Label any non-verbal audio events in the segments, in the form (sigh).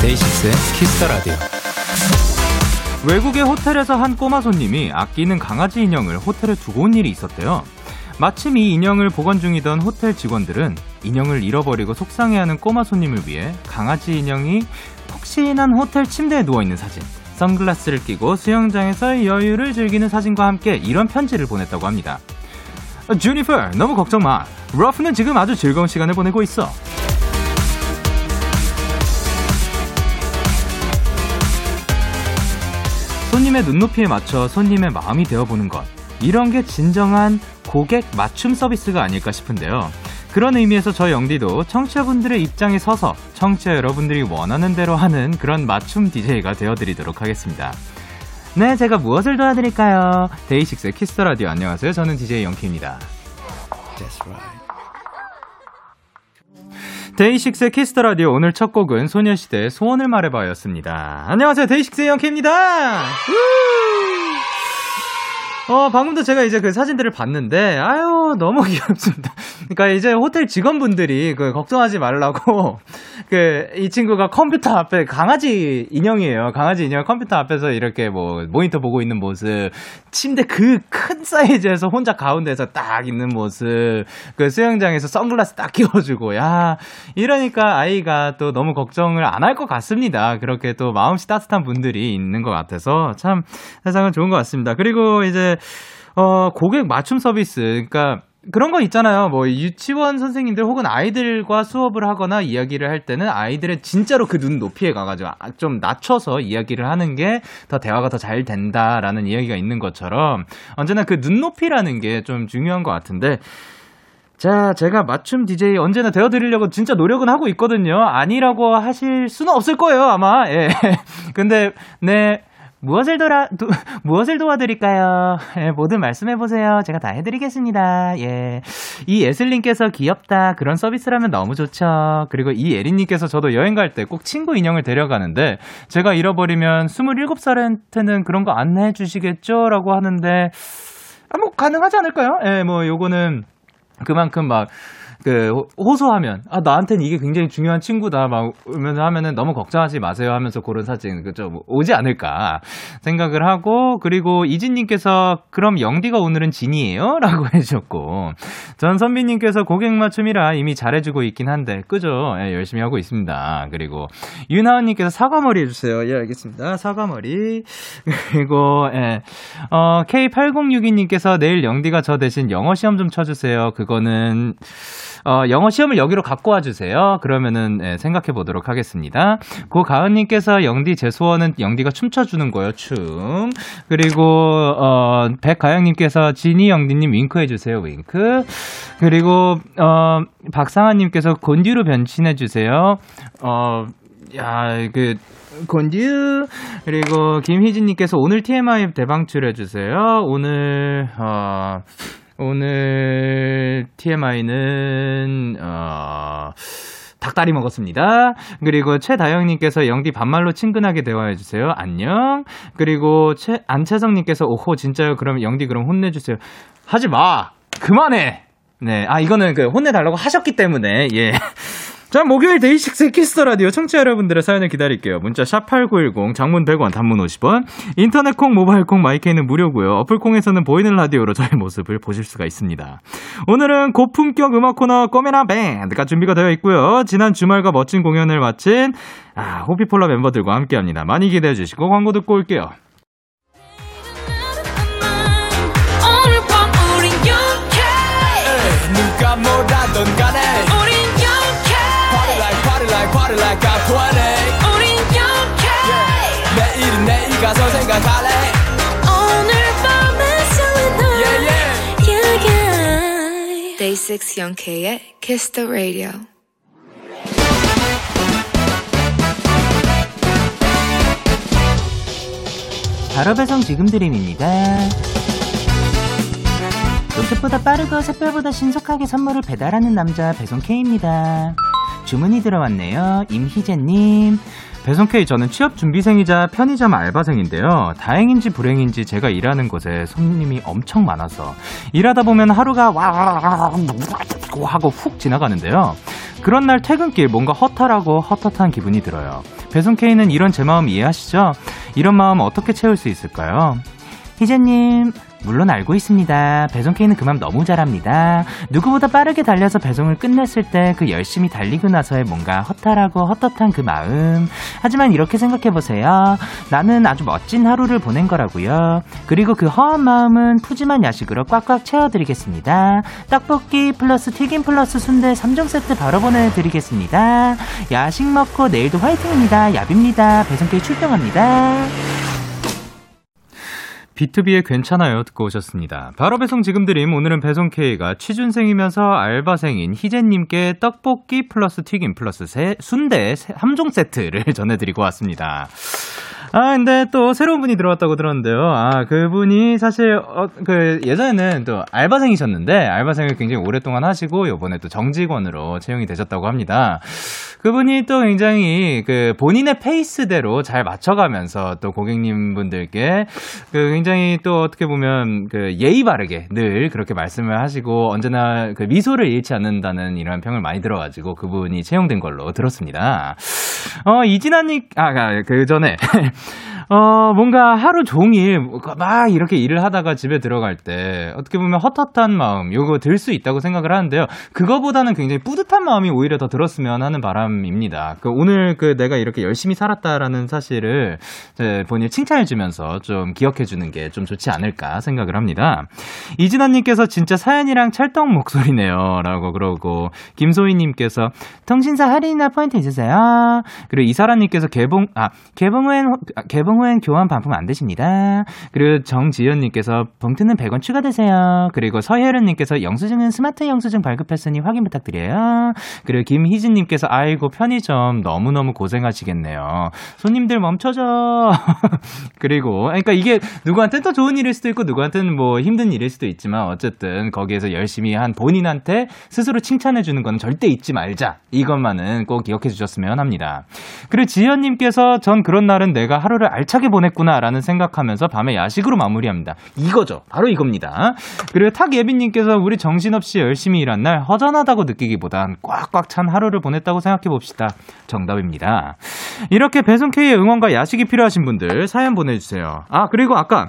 데이식스의 Kiss the Radio. 외국의 호텔에서 한 꼬마 손님이 아끼는 강아지 인형을 호텔에 두고 온 일이 있었대요. 마침 이 인형을 보관 중이던 호텔 직원들은 인형을 잃어버리고 속상해하는 꼬마 손님을 위해 강아지 인형이 푹신한 호텔 침대에 누워있는 사진, 선글라스를 끼고 수영장에서 여유를 즐기는 사진과 함께 이런 편지를 보냈다고 합니다. 주니퍼, 너무 걱정 마. 러프는 지금 아주 즐거운 시간을 보내고 있어. 손님의 눈높이에 맞춰 손님의 마음이 되어보는 것. 이런 게 진정한 고객 맞춤 서비스가 아닐까 싶은데요. 그런 의미에서 저희 영디도 청취자분들의 입장에 서서 청취자 여러분들이 원하는 대로 하는 그런 맞춤 DJ가 되어드리도록 하겠습니다. 네, 제가 무엇을 도와드릴까요? 데이식스의 Kiss the Radio 안녕하세요. 저는 DJ 영케이입니다. 데이식스의 Kiss the Radio 오늘 첫 곡은 소녀시대의 소원을 말해봐였습니다. 안녕하세요. 데이식스의 영케이입니다. 어, 방금도 제가 이제 그 사진들을 봤는데, 아유, 너무 (laughs) 귀엽습니다. 그러니까 이제 호텔 직원분들이 그 걱정하지 말라고, (laughs) 그, 이 친구가 컴퓨터 앞에 강아지 인형이에요. 강아지 인형 컴퓨터 앞에서 이렇게 뭐, 모니터 보고 있는 모습, 침대 그 큰 사이즈에서 혼자 가운데서 딱 있는 모습, 그 수영장에서 선글라스 딱 끼워주고, 야, 이러니까 아이가 또 너무 걱정을 안 할 것 같습니다. 그렇게 또 마음씨 따뜻한 분들이 있는 것 같아서 참 세상은 좋은 것 같습니다. 그리고 이제 어, 고객 맞춤 서비스. 그러니까 그런 거 있잖아요. 뭐 유치원 선생님들 혹은 아이들과 수업을 하거나 이야기를 할 때는 아이들의 진짜로 그 눈 높이에 가가지고 아, 좀 낮춰서 이야기를 하는 게 더 대화가 더 잘 된다라는 이야기가 있는 것처럼 언제나 그 눈높이라는 게 좀 중요한 것 같은데 자, 제가 맞춤 DJ 언제나 되어드리려고 진짜 노력은 하고 있거든요. 아니라고 하실 수는 없을 거예요, 아마. 예. (laughs) 근데, 네, 무엇을 도라, 도, (laughs) 무엇을 도와드릴까요? 예, 뭐든 말씀해 보세요. 제가 다 해드리겠습니다. 예. 이 예슬님께서 귀엽다. 그런 서비스라면 너무 좋죠. 그리고 이 예린님께서 저도 여행 갈 때 꼭 친구 인형을 데려가는데, 제가 잃어버리면 27살한테는 그런 거 안내해 주시겠죠? 라고 하는데, 아, 뭐, 가능하지 않을까요? 예, 뭐, 요거는 그만큼 막, 그 호소하면 아 나한테는 이게 굉장히 중요한 친구다 막 으면서 하면은 너무 걱정하지 마세요 하면서 그런 사진 그죠? 뭐 오지 않을까 생각을 하고 그리고 이진님께서 그럼 영디가 오늘은 진이에요라고 (laughs) 해주셨고 전 선비님께서 고객 맞춤이라 이미 잘해주고 있긴 한데 그죠? 예, 열심히 하고 있습니다. 그리고 윤하은님께서 사과머리 해주세요. 예 알겠습니다. 사과머리. 그리고 예. 어, K8062님께서 내일 영디가 저 대신 영어 시험 좀 쳐주세요. 그거는 어, 영어 시험을 여기로 갖고 와주세요. 그러면은 예, 생각해 보도록 하겠습니다. 고가은님께서 영디 제 소원은 영디가 춤춰주는 거요 춤. 그리고 어, 백가영님께서 지니 영디님 윙크 해 주세요. 윙크. 그리고 어, 박상아님께서 곤디로 변신해 주세요. 어, 야, 그, 곤듀. 그리고 김희진님께서 오늘 TMI 대방출해주세요. 오늘, 어, 오늘 TMI는 어 닭다리 먹었습니다. 그리고 최다영님께서 영디 반말로 친근하게 대화해주세요. 안녕. 그리고 최, 안채성님께서 오호, 진짜요? 그럼 영디 그럼 혼내주세요. 하지 마! 그만해! 네. 아, 이거는 그 혼내달라고 하셨기 때문에, 예. 자, 목요일 데이식스 Kiss the Radio 청취자 여러분들의 사연을 기다릴게요. 문자 샵8910 장문 100원 단문 50원. 인터넷 콩 모바일 콩 마이케이는 무료고요. 어플 콩에서는 보이는 라디오로 저의 모습을 보실 수가 있습니다. 오늘은 고품격 음악 코너 꼬메나 밴드가 준비가 되어 있고요. 지난 주말과 멋진 공연을 마친 아, 호피폴라 멤버들과 함께 합니다. 많이 기대해 주시고 광고 듣고 올게요. Party like I'm 20 우린 영케 yeah. 내일은 내일 가서 생각할래 오늘 밤에 설레는 yeah, yeah. yeah, yeah. Day 6 영케의 Kiss the Radio 바로 배송 지금 드림입니다. 빛보다 빠르고 샛별보다 신속하게 선물을 배달하는 남자 배송 K입니다. 주문이 들어왔네요. 임희재님. 배송 K 저는 취업 준비생이자 편의점 알바생인데요. 다행인지 불행인지 제가 일하는 곳에 손님이 엄청 많아서 일하다 보면 하루가 와 하고 훅 지나가는데요. 그런 날 퇴근길 뭔가 허탈하고 헛헛한 기분이 들어요. 배송 K는 이런 제 마음 이해하시죠? 이런 마음 어떻게 채울 수 있을까요? 희재님, 물론 알고 있습니다. 배송 K는 그맘 너무 잘합니다. 누구보다 빠르게 달려서 배송을 끝냈을 때 그 열심히 달리고 나서의 뭔가 허탈하고 헛헛한 그 마음. 하지만 이렇게 생각해보세요. 나는 아주 멋진 하루를 보낸 거라고요. 그리고 그 허한 마음은 푸짐한 야식으로 꽉꽉 채워드리겠습니다. 떡볶이 플러스 튀김 플러스 순대 3종 세트 바로 보내드리겠습니다. 야식 먹고 내일도 화이팅입니다. 야비입니다. 배송 K 출동합니다. B2B의 괜찮아요 듣고 오셨습니다. 바로 배송 지금 드림 오늘은 배송 K가 취준생이면서 알바생인 희재님께 떡볶이 플러스 튀김 플러스 세, 순대 3종 세트를 (laughs) 전해드리고 왔습니다. 아, 근데 또 새로운 분이 들어왔다고 들었는데요. 아, 그분이 사실, 어, 그, 예전에는 또 알바생이셨는데, 알바생을 굉장히 오랫동안 하시고, 요번에 또 정직원으로 채용이 되셨다고 합니다. 그분이 또 굉장히 그 본인의 페이스대로 잘 맞춰가면서 또 고객님 분들께 그 굉장히 또 어떻게 보면 그 예의 바르게 늘 그렇게 말씀을 하시고 언제나 그 미소를 잃지 않는다는 이런 평을 많이 들어가지고 그분이 채용된 걸로 들었습니다. 어, 이진아님, 아, 아그 전에. (laughs) 어, 뭔가 하루 종일 막 이렇게 일을 하다가 집에 들어갈 때 어떻게 보면 헛헛한 마음, 요거 들 수 있다고 생각을 하는데요. 그거보다는 굉장히 뿌듯한 마음이 오히려 더 들었으면 하는 바람입니다. 그 오늘 그 내가 이렇게 열심히 살았다라는 사실을 본인이 칭찬해주면서 좀 기억해주는 게좀 좋지 않을까 생각을 합니다. 이진아님께서 진짜 사연이랑 찰떡 목소리네요. 라고 그러고, 김소희님께서 통신사 할인이나 포인트 있으세요? 그리고 이사라님께서 개봉, 아, 개봉 후엔, 개봉 후엔 교환 반품 안 되십니다. 그리고 정지연님께서 봉투는 100원 추가되세요. 그리고 서혜련님께서 영수증은 스마트 영수증 발급했으니 확인 부탁드려요. 그리고 김희진님께서 아이고 편의점 너무너무 고생하시겠네요. 손님들 멈춰줘. (laughs) 그리고 그러니까 이게 누구한테 는더 좋은 일일 수도 있고 누구한테는 뭐 힘든 일일 수도 있지만 어쨌든 거기에서 열심히 한 본인한테 스스로 칭찬해 주는 건 절대 잊지 말자. 이것만은 꼭 기억해 주셨으면 합니다. 그리고 지연님께서 전 그런 날은 내가 하루를 알차게 보냈구나라는 생각하면서 밤에 야식으로 마무리합니다. 이거죠. 바로 이겁니다. 그리고 탁예빈 님께서 우리 정신없이 열심히 일한 날 허전하다고 느끼기보단 꽉꽉 찬 하루를 보냈다고 생각해 봅시다. 정답입니다. 이렇게 배송K의 응원과 야식이 필요하신 분들 사연 보내주세요. 아, 그리고 아까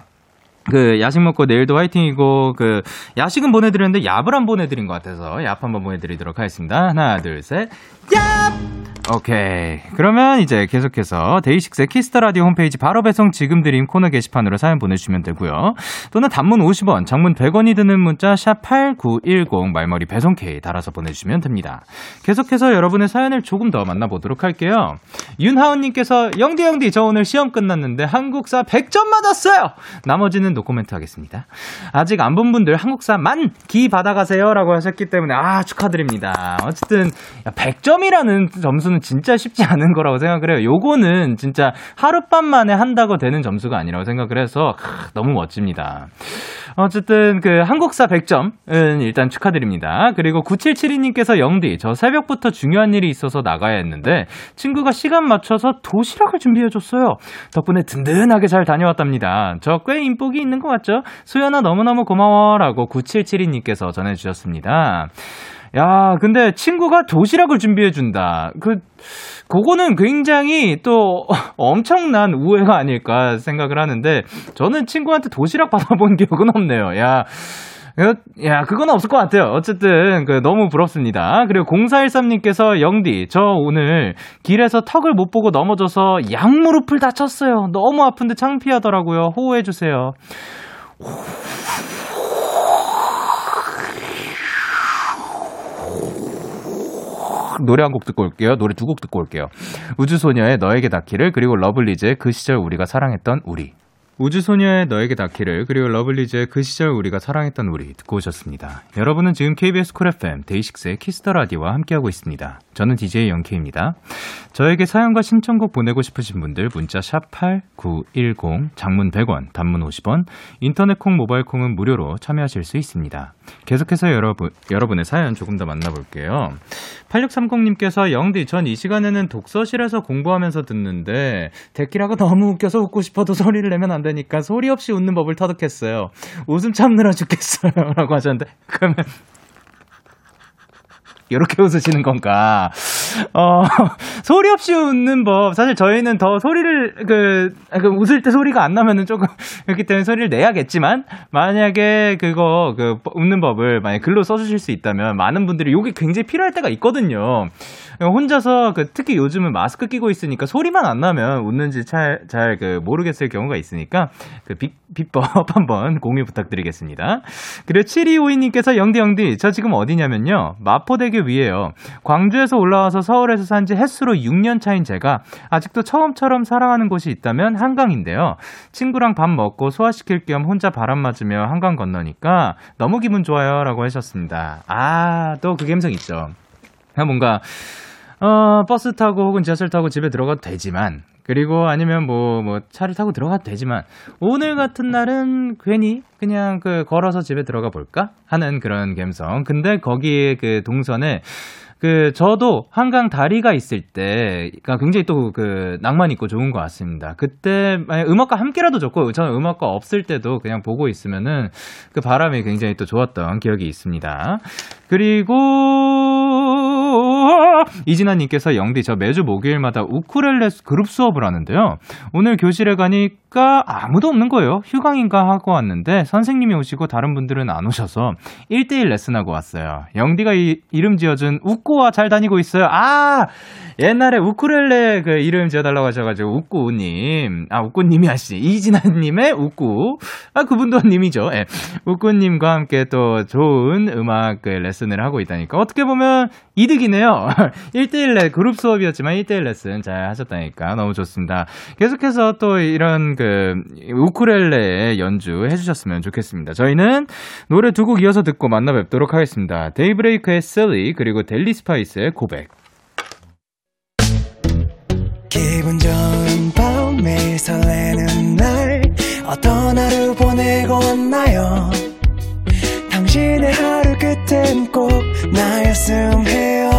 그 야식 먹고 내일도 화이팅이고 그 야식은 보내드렸는데 얍을 안 보내드린 것 같아서 얍 한번 보내드리도록 하겠습니다. 하나 둘 셋. 얍! 오케이. 그러면 이제 계속해서 데이식스의 Kiss the Radio 홈페이지 바로 배송 지금 드림 코너 게시판으로 사연 보내주시면 되고요. 또는 단문 50원, 장문 100원이 드는 문자 샵 8910 말머리 배송 K 달아서 보내주시면 됩니다. 계속해서 여러분의 사연을 조금 더 만나보도록 할게요. 윤하은님께서 영디 영디 저 오늘 시험 끝났는데 한국사 100점 맞았어요. 나머지는 노코멘트 하겠습니다. 아직 안 본 분들 한국사 만 기 받아가세요라고 하셨기 때문에 아 축하드립니다. 어쨌든 100점이라는 점수는 진짜 쉽지 않은 거라고 생각을 해요. 요거는 진짜 하룻밤 만에 한다고 되는 점수가 아니라고 생각을 해서 하, 너무 멋집니다. 어쨌든 그 한국사 100점은 일단 축하드립니다. 그리고 9772님께서 영디 저 새벽부터 중요한 일이 있어서 나가야 했는데 친구가 시간 맞춰서 도시락을 준비해 줬어요. 덕분에 든든하게 잘 다녀왔답니다. 저 꽤 인복이 있는 것 같죠? 소연아 너무너무 고마워라고 9772님께서 전해 주셨습니다. 야, 근데 친구가 도시락을 준비해준다. 그, 그거는 굉장히 또 (laughs) 엄청난 우애가 아닐까 생각을 하는데, 저는 친구한테 도시락 받아본 기억은 없네요. 야, 야, 그건 없을 것 같아요. 어쨌든, 그, 너무 부럽습니다. 그리고 0413님께서, 영디, 저 오늘 길에서 턱을 못 보고 넘어져서 양무릎을 다쳤어요. 너무 아픈데 창피하더라고요. 호호해주세요. 노래 한 곡 듣고 올게요. 노래 두 곡 듣고 올게요. 우주소녀의 너에게 닿기를 그리고 러블리즈의 그 시절 우리가 사랑했던 우리. 우주소녀의 너에게 닿기를 그리고 러블리즈의 그 시절 우리가 사랑했던 우리 듣고 오셨습니다. 여러분은 지금 KBS Cool FM 데이식스의 Kiss the Radio와 함께하고 있습니다. 저는 DJ 영케이입니다. 저에게 사연과 신청곡 보내고 싶으신 분들 문자 샵 #8910 장문 100원, 단문 50원, 인터넷 콩, 모바일 콩은 무료로 참여하실 수 있습니다. 계속해서 여러분, 여러분의 사연 조금 더 만나볼게요. 8630님께서 영디, 전 이 시간에는 독서실에서 공부하면서 듣는데, 데키라가 너무 웃겨서 웃고 싶어도 소리를 내면 안 되니까 소리 없이 웃는 법을 터득했어요. 웃음 참느라 죽겠어요. (laughs) 라고 하셨는데, 그러면 이렇게 (laughs) 웃으시는 건가? 어, 소리 없이 웃는 법. 사실 저희는 더 소리를, 그, 그 웃을 때 소리가 안 나면은 조금, (laughs) 그렇기 때문에 소리를 내야겠지만, 만약에 그거, 그, 웃는 법을 만약 글로 써주실 수 있다면, 많은 분들이 이게 굉장히 필요할 때가 있거든요. 혼자서, 그, 특히 요즘은 마스크 끼고 있으니까 소리만 안 나면 웃는지 잘, 잘, 그, 모르겠을 경우가 있으니까, 그, 비, 비법 (laughs) 한번 공유 부탁드리겠습니다. 그리고 7252님께서 영디, 영디, 저 지금 어디냐면요. 마포대교 위에요. 광주에서 올라와서 서울에서 산 지 햇수로 6년 차인 제가 아직도 처음처럼 살아가는 곳이 있다면 한강인데요. 친구랑 밥 먹고 소화시킬 겸 혼자 바람 맞으며 한강 건너니까 너무 기분 좋아요. 라고 하셨습니다. 아, 또 그 감성 있죠. 뭔가, 어, 버스 타고 혹은 지하철 타고 집에 들어가도 되지만, 그리고 아니면 뭐, 뭐, 차를 타고 들어가도 되지만, 오늘 같은 날은 괜히 그냥 그 걸어서 집에 들어가 볼까? 하는 그런 감성. 근데 거기에 그 동선에 그 저도 한강 다리가 있을 때가 굉장히 또 그 낭만 있고 좋은 것 같습니다. 그때 음악과 함께라도 좋고 저는 음악과 없을 때도 그냥 보고 있으면은 그 바람이 굉장히 또 좋았던 기억이 있습니다. 그리고 (laughs) 이진아님께서 영디 저 매주 목요일마다 우쿨렐레 그룹 수업을 하는데요. 오늘 교실에 가니까 아무도 없는 거예요. 휴강인가 하고 왔는데 선생님이 오시고 다른 분들은 안 오셔서 1대1 레슨하고 왔어요. 영디가 이, 이름 지어준 우꾸와 잘 다니고 있어요. 아 옛날에 우쿨렐레 그 이름 지어달라고 하셔가지고 우꾸님 아 우꾸님이 하시지 이진아님의 우꾸 아 그분도 님이죠. 예. 우꾸님과 함께 또 좋은 음악 그 레슨을 하고 있다니까 어떻게 보면 이득이네요. 1대1 그룹 수업이었지만 1대1 레슨 잘 하셨다니까 너무 좋습니다. 계속해서 또 이런 그 우쿠렐레 연주 해주셨으면 좋겠습니다. 저희는 노래 두 곡 이어서 듣고 만나 뵙도록 하겠습니다. 데이브레이크의 Silly 그리고 델리 스파이스의 고백. 기분 좋은 밤 매일 설레는 날 어떤 하루 보내고 왔나요 당신의 하루 끝엔 꼭 나였음 해요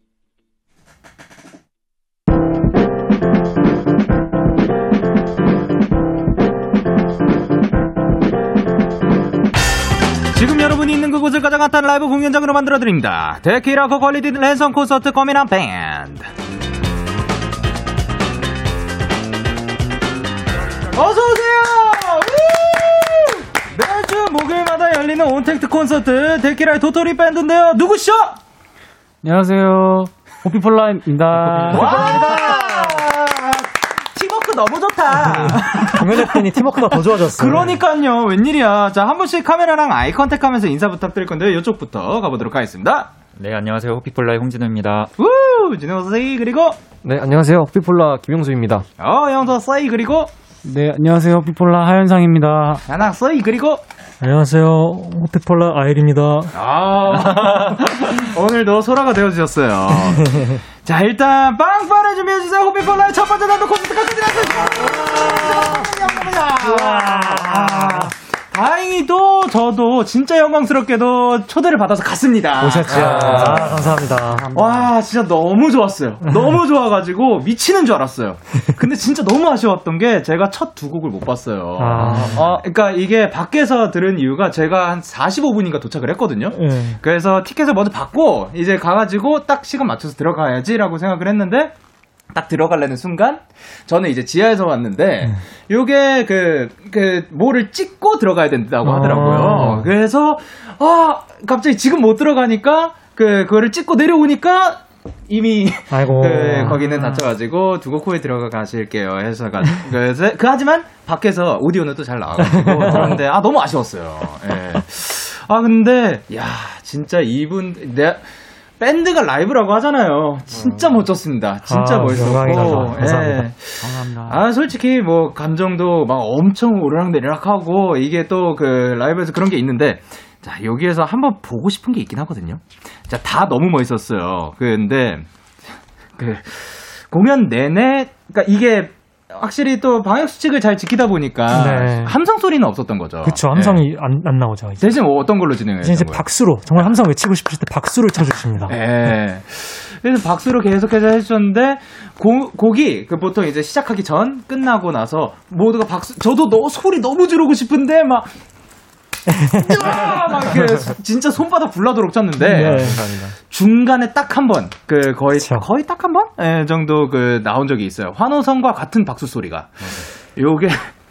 지금 여러분이 있는 그곳을 가장 핫한 라이브 공연장으로 만들어드립니다. 데키라 고 quality 랜선 콘서트 커미난 밴드. 어서오세요! 매주 목요일마다 열리는 온택트 콘서트 데키라의 도토리 밴드인데요. 누구시죠? 안녕하세요. 호피폴라입니다. 와! 팀워크 너무 좋다. (laughs) 공연했더니 팀워크가 더 좋아졌어요. 그러니까요. 웬일이야. 자, 한 분씩 카메라랑 eye contact 하면서 인사 부탁드릴 건데, 이쪽부터 가보도록 하겠습니다. 네, 안녕하세요. 호피폴라의 홍진호입니다. 우! 진호세이, 그리고, 네, 안녕하세요. 호피폴라 김영수입니다. 어, 영서세이, 그리고, 네, 안녕하세요. 호피폴라 하현상입니다. 야낙세이, 그리고, 안녕하세요. 호피폴라 아일입니다. 아, 오늘도 소라가 되어주셨어요. (laughs) 자, 일단, 빵빠레 준비해주세요. 호피폴라의 첫 번째 단독 콘서트 감사드립니다. 다행히 또 저도 진짜 영광스럽게도 초대를 받아서 갔습니다. 오셨죠. 아, 감사합니다. 와, 진짜 너무 좋았어요. 너무 좋아가지고 미치는 줄 알았어요. 근데 진짜 너무 아쉬웠던 게 제가 첫 두 곡을 못 봤어요. 아. 어, 그러니까 이게 밖에서 들은 이유가 제가 한 45분인가 도착을 했거든요. 네. 그래서 티켓을 먼저 받고 이제 가가지고 딱 시간 맞춰서 들어가야지라고 생각을 했는데 딱 들어가려는 순간 저는 이제 지하에서 왔는데 요게 그, 그, 뭐를 찍고 들어가야 된다고 하더라고요. 아. 그래서, 아, 갑자기 지금 못 들어가니까 그, 그거를 찍고 내려오니까 이미 아이고. 그, 거기는 닫혀가지고 두곡 후에 들어가 가실게요 해서 가 그래서 그 하지만 밖에서 오디오는 또 잘 나와가지고 (laughs) 그런데 아 너무 아쉬웠어요. 예. 아, 근데, 야, 진짜 이분, 내, 밴드가 라이브라고 하잖아요. 진짜 멋졌습니다. 진짜 아, 멋있었고. 영광이다. 감사합니다. 예. 아, 솔직히 뭐, 감정도 막 엄청 오르락내리락하고, 이게 또 그 라이브에서 그런 게 있는데, 자, 여기에서 한번 보고 싶은 게 있긴 하거든요. 자, 다 너무 멋있었어요. 근데, 그, 공연 내내, 그니까 이게, 확실히 또 방역 수칙을 잘 지키다 보니까, 네. 함성 소리는 없었던 거죠. 그쵸, 예. 함성이 안, 안 나오죠. 이제. 대신 뭐 어떤 걸로 진행해요? 이제, 이제 박수로, 정말 함성 외치고 싶으실 때 박수를 쳐주십니다. 예. 그래서 박수로 계속해서 해주셨는데, 고, 곡이, 그 보통 이제 시작하기 전, 끝나고 나서, 모두가 박수, 저도 너, 소리 너무 지르고 싶은데, 막! 막 이렇게 (laughs) 진짜 손바닥 불나도록 쳤는데, 네. 중간에 딱 한 번, 그 거의, 그쵸. 거의 딱 한 번? 예, 정도 그 나온 적이 있어요. 환호성과 같은 박수 소리가. 요게,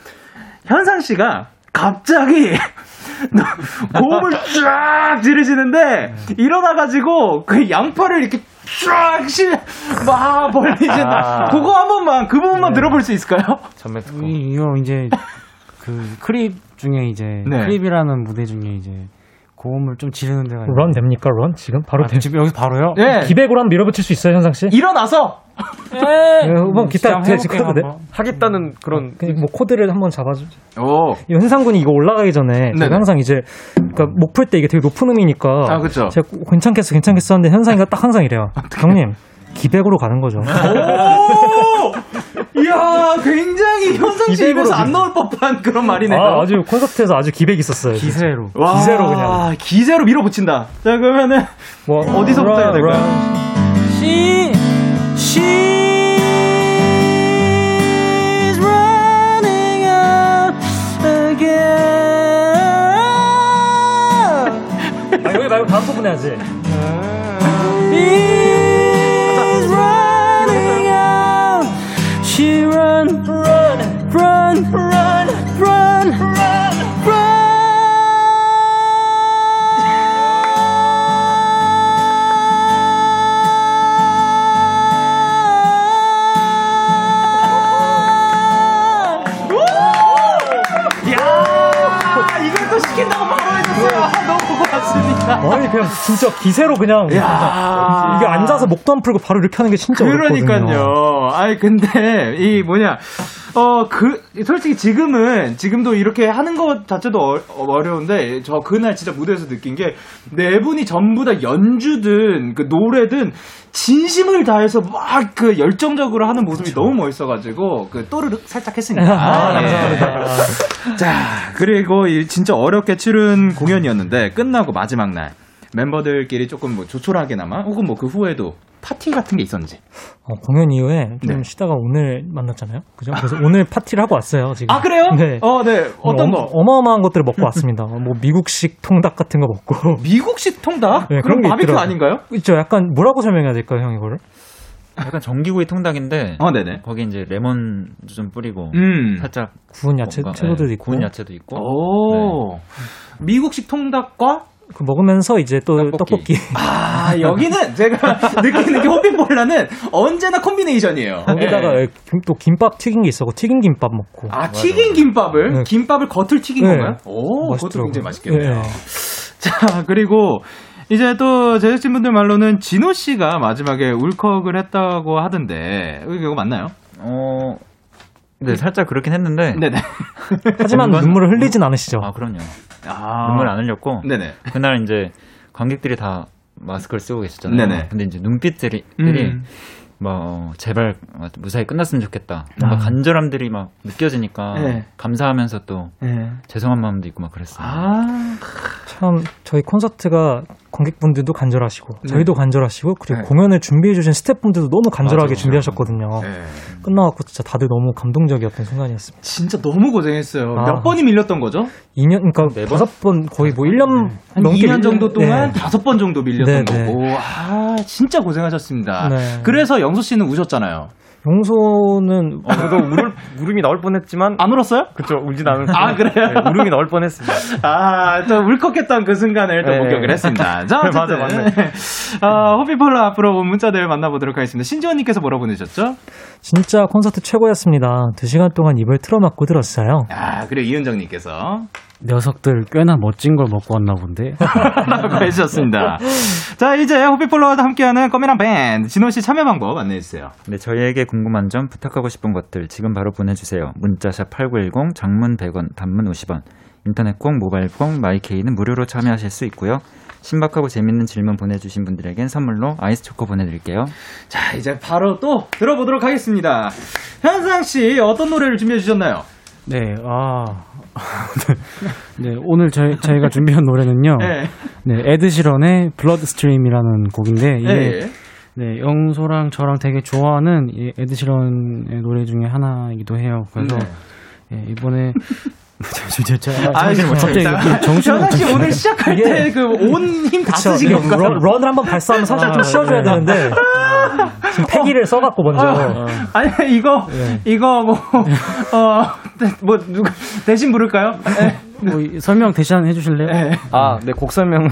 (laughs) 현상 씨가 갑자기 (laughs) 고음을 쫙 지르시는데 일어나가지고 그 양팔을 이렇게 쫙 실, 막 벌리신다. 그거 한 번만, 그 부분만 들어볼 수 있을까요? 이- 이거 이제 그 Creep 중에 이제 네. Creep이라는 무대 중에 이제 고음을 좀 지르는 데가 있는데 run 됩니까, run? 지금? 바로 아, 돼. 지금 여기서 바로요? 네. 기백으로 한번 밀어붙일 수 있어요, 현상 씨? 일어나서 네, 한번 기타 한번 대지 해볼게요, 코드 돼? 하겠다는 그런 그, 뭐 코드를 한번 잡아주죠. 오. 이 현상군이 이거 올라가기 전에 네네. 제가 항상 이제 그러니까 목풀 때 이게 되게 높은 음이니까 아, 그쵸. 제가 괜찮겠어 괜찮겠어 하는데 현상이가 딱 항상 이래요. 형님 기백으로 가는 거죠. 오! 이야, 굉장히 현상 씨 입에서 안 나올 법한 그런 말이네요. 아, 아주 콘서트에서 아주 기백이 있었어요. 기세로 와, 기세로 그냥. 기세로 밀어붙인다. 자, 그러면은 뭐 어디서부터 해야 될까요? She she's running out again 아, 여기 말고 다음 부분 해야지. 아니 그냥 진짜 기세로 그냥 야. 이게 앉아서 목도 안 풀고 바로 이렇게 하는 게 진짜 어렵거든요. 그러니까요. 아니 근데 이 뭐냐 어 그 솔직히 지금은 지금도 이렇게 하는 것 자체도 어, 어려운데 저 그날 진짜 무대에서 느낀 게 네 분이 전부 다 연주든 그 노래든 진심을 다해서 막 그 열정적으로 하는 모습이 너무 멋있어가지고 그 또르륵 살짝 했습니다. 아, 예. 감사합니다. 자, 그리고 이 진짜 어렵게 치른 공연이었는데 끝나고 마지막 날 멤버들끼리 조금 뭐 조촐하게나마 혹은 뭐 그 후에도 파티 같은 게 있었는지. 어, 공연 이후에 좀 네. 쉬다가 오늘 만났잖아요. 그죠? 그래서 오늘 파티를 하고 왔어요. 지금. 아 그래요? 네. 어, 네. 어떤 어, 거? 어 마어마한 것들을 먹고 왔습니다. 뭐 미국식 통닭 같은 거 먹고. (laughs) 미국식 통닭? 네, 그럼 그런 게 바비큐. 아닌가요? 있죠. 약간 뭐라고 설명해야 될까요, 형 이거를? 약간 전기구이 통닭인데 어, 네네. 거기 이제 레몬 좀 뿌리고 음. 살짝 구운 야채 채소들도 예, 있고. 구운 야채도 있고 오. 미국식 통닭과 그 먹으면서 이제 또 떡볶이. 떡볶이. 아 여기는 제가 (laughs) 느끼는 게 호피폴라는 언제나 콤비네이션이에요. 거기다가 예. 김- 또 김밥 튀긴 게 있었고 튀긴 김밥 먹고. 아 튀긴 김밥을 네. 김밥을 겉을 튀긴 네. 건가요? 오, 그것도 맛있더라고요. 굉장히 맛있겠네요. 네. (laughs) 자, 그리고 이제 또 제작진분들 말로는 진호 씨가 마지막에 울컥을 했다고 하던데 이거 맞나요? 어, 네 살짝 그렇긴 했는데 네네. 하지만 눈물을 흘리진 않으시죠. 아 그럼요 아. 눈물 안 흘렸고 네네. 그날 이제 관객들이 다 마스크를 쓰고 계셨잖아요. 네네. 근데 이제 눈빛들이 음. 뭐 어, 제발 무사히 끝났으면 좋겠다. 뭔가 아. 간절함들이 막 느껴지니까 네. 감사하면서 또 네. 죄송한 마음도 있고 막 그랬어요. 아. 참 저희 콘서트가 관객분들도 간절하시고 네. 저희도 간절하시고 그리고 네. 공연을 준비해 주신 스태프분들도 너무 간절하게 맞아요. 준비하셨거든요. 네. 끝나갖고 진짜 다들 너무 감동적이었던 순간이었습니다. 진짜 너무 고생했어요. 아. 몇 번이 밀렸던 거죠? 2년 그러니까 네 번? 다섯 번 거의 뭐 1년 한 넘게 2년 정도 밀렸- 동안 네. 다섯 번 정도 밀렸던 네, 네. 거고. 아, 진짜 고생하셨습니다. 네. 그래서 영수 씨는 우셨잖아요. 용소는 어, 저도 울을, 울음이 나올 뻔했지만 안 울었어요? 그쵸 울진 않을 아, 그래요? 네, 울음이 나올 뻔했습니다. 아, 또 울컥했던 그 순간을 또 네. 목격을 했습니다. (laughs) 자, 어쨌든. 맞아, 맞네. 아, 호피폴라 앞으로 온 문자들 만나보도록 하겠습니다. 신지원님께서 뭐라 보내셨죠? 진짜 콘서트 최고였습니다. 두 시간 동안 입을 틀어막고 들었어요. 아, 그리고 이은정님께서. 녀석들 꽤나 멋진 걸 먹고 왔나 본데. (laughs) 라고 해주셨습니다. 자, 이제 호피폴로와 함께하는 꼬미랑 밴드. 진호 씨 참여 방법 안내해주세요. 네, 저희에게 궁금한 점, 부탁하고 싶은 것들 지금 바로 보내주세요. 문자샵 8910, 장문 100원, 단문 50원, 인터넷 콩, 모바일 콩, 마이케이는 무료로 참여하실 수 있고요. 신박하고 재밌는 질문 보내주신 분들에겐 선물로 아이스 초코 보내드릴게요. 자, 이제 바로 또 들어보도록 하겠습니다. 현상 씨, 어떤 노래를 준비해주셨나요? 네, 아. 네, 오늘 저희, 저희가 준비한 노래는요. 네. 네, 에드시런의 Bloodstream이라는 곡인데, 이게, 예. 네, 영소랑 저랑 되게 좋아하는 이 에드시런의 노래 중에 하나이기도 해요. 그래서, 예, 이번에, 저, 저, 저, 저, 아, 뭐 갑자기 현상 씨못 오늘 시작할 때 그 온 힘 다. 쓰신? run, run을 한번 발사하면 사실 좀 쉬어줘야 되는데 지금 패기를 써갖고 먼저 아, 아니 이거 이거 뭐어뭐 누가 대신 부를까요? 네. 뭐, 이- 설명 대신 해주실래요? 네. 아, 네, 곡 설명을.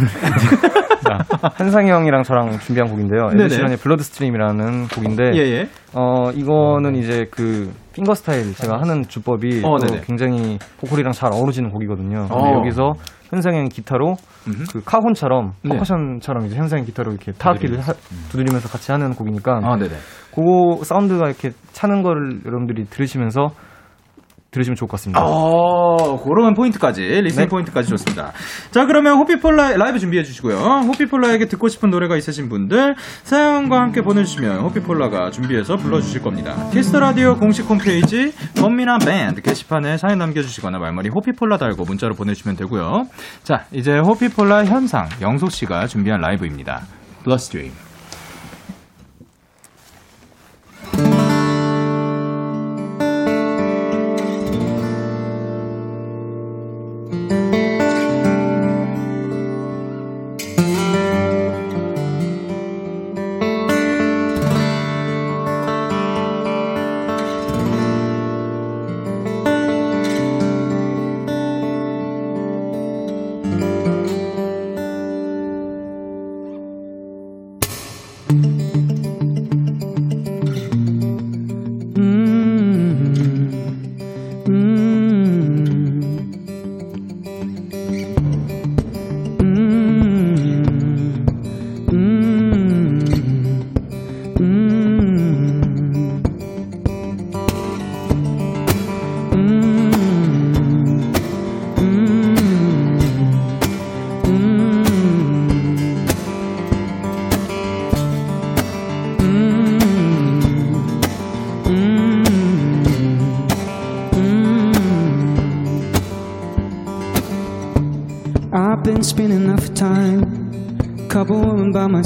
자, 현상이 형이랑 저랑 준비한 곡인데요. 에드시런의 Bloodstream이라는 곡인데, 예예. 어, 이거는 이제 그, fingerstyle 제가 하는 주법이 어. 굉장히 보컬이랑 잘 어우러지는 곡이거든요. 근데 어. 여기서 현상이 형이 기타로 음흠. 그 카혼처럼, 네. 퍼커션처럼 이제 현상이 기타로 이렇게 타악기를 하- 두드리면서 같이 하는 곡이니까, 아 네네. 그거 사운드가 이렇게 차는 거를 여러분들이 들으시면서 들으시면 좋을 것 같습니다. 어, 그런 포인트까지, listening 네. 포인트까지 좋습니다. 자, 그러면 호피폴라 라이브 준비해 주시고요. 호피폴라에게 듣고 싶은 노래가 있으신 분들 사연과 함께 보내주시면 호피폴라가 준비해서 불러주실 겁니다. 키스터 라디오 공식 홈페이지 건미나 밴드 게시판에 사연 남겨주시거나 말머리 호피폴라 달고 문자로 보내주시면 되고요. 자, 이제 호피폴라 현상 영소 씨가 준비한 라이브입니다. Bloodstream.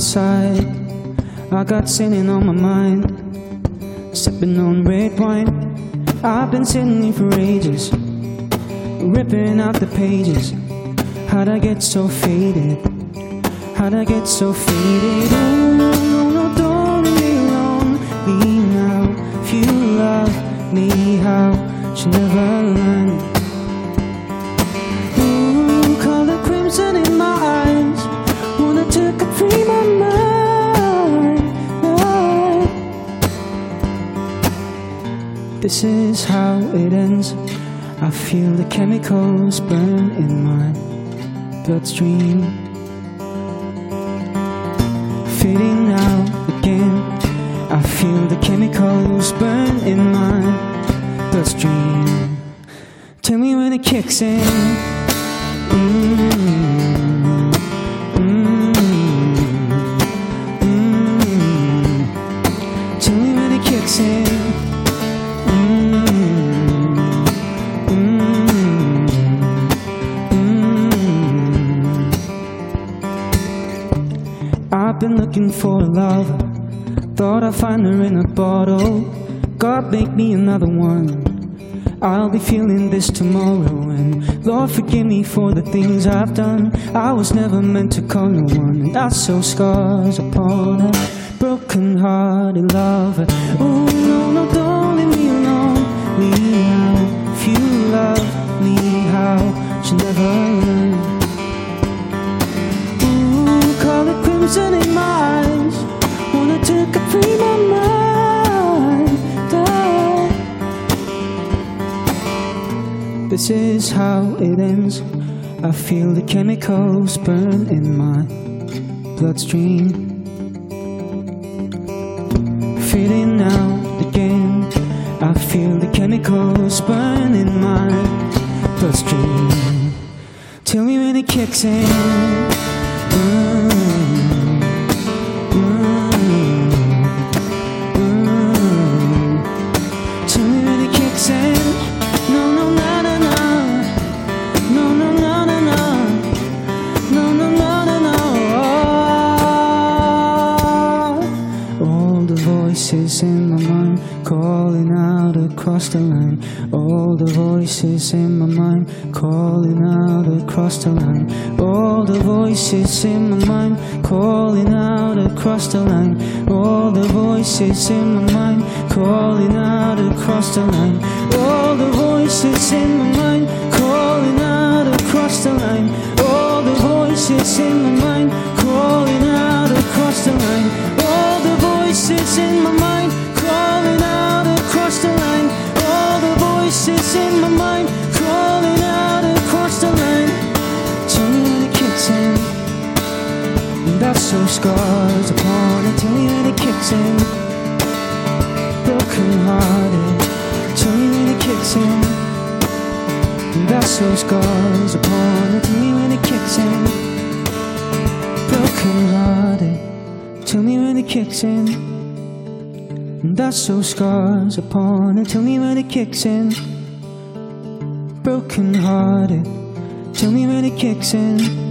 Women by my side. I got sinning on my mind, sipping on red wine. I've been sitting here for ages, ripping out the pages. How'd I get so faded? How'd I get so faded? Oh, no, no, no, don't leave me alone. Leave now. If you love me, how should never learn? This is how it ends. I feel the chemicals burn in my bloodstream. Fading out again. I feel the chemicals burn in my bloodstream. Tell me when it kicks in. Mm, mm, been looking for a lover. Thought I'd find her in a bottle. God, make me another one. I'll be feeling this tomorrow, and Lord, forgive me for the things I've done. I was never meant to call no one, and I sew scars upon a broken hearted lover. Oh, no, no, don't leave me alone. Leave now. If you love me, how should never in my eyes. Wanna take a free my mind. This is how it ends. I feel the chemicals burn in my bloodstream. Feeling out again. I feel the chemicals burn in my bloodstream. Tell me when it kicks in. Calling out across the line. All the voices in my mind calling out across the line. All the voices in my mind calling out across the line. All the voices in my mind calling out across the line. All the voices in my mind calling out across the line. All the voices in my mind That's so scars upon it. Tell me when it kicks in. Broken hearted. Tell me when it kicks in. That's so scars upon it. Tell me when it kicks in. Broken hearted. Tell me when it kicks in. That's so scars upon it. Tell me when it kicks in. Broken hearted. Tell me when it kicks in.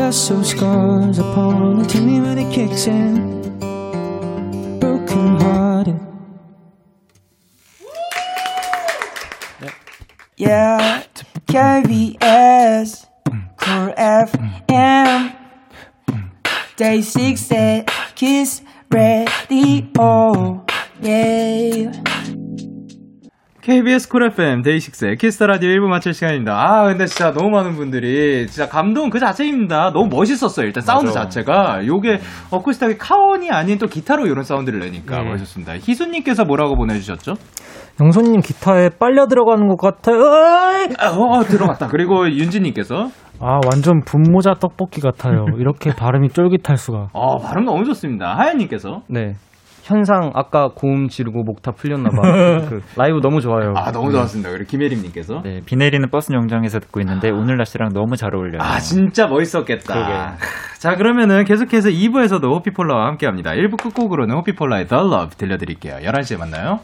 That's so scars upon it. Tell me when it kicks in. Broken hearted. Yeah, KVS, Core FM, Day 6 at Kiss Radio, yeah. KBS 쿨 FM 데이식스의 키스 더 라디오 1부 마칠 시간입니다. 아, 근데 진짜 너무 많은 분들이 진짜 감동 그 자체입니다. 너무 멋있었어요. 일단 사운드 자체가 요게 어쿠스틱이 카혼이 아닌 또 기타로 이런 사운드를 내니까 멋있습니다. 희수님께서 뭐라고 보내주셨죠? 영소님 기타에 빨려 들어가는 것 같아요. 으이! 아, 어, 들어갔다. 그리고 윤지님께서 아, 완전 분모자 떡볶이 같아요. 이렇게 발음이 쫄깃할 수가. 어, 발음 너무 좋습니다. 하연님께서 네. 현상 아까 고음 지르고 목다 풀렸나 봐. (laughs) 그 라이브 너무 좋아요. 아, 너무 좋았습니다. 그리고 김혜림님께서 네, 비 내리는 버스 정장에서 듣고 있는데 오늘 날씨랑 너무 잘 어울려요. 아, 진짜 멋있었겠다. (laughs) 자, 그러면은 계속해서 2부에서도 호피폴라와 함께 합니다. 1부 끝곡으로는 호피폴라의 The Love 들려드릴게요. 11시에 만나요.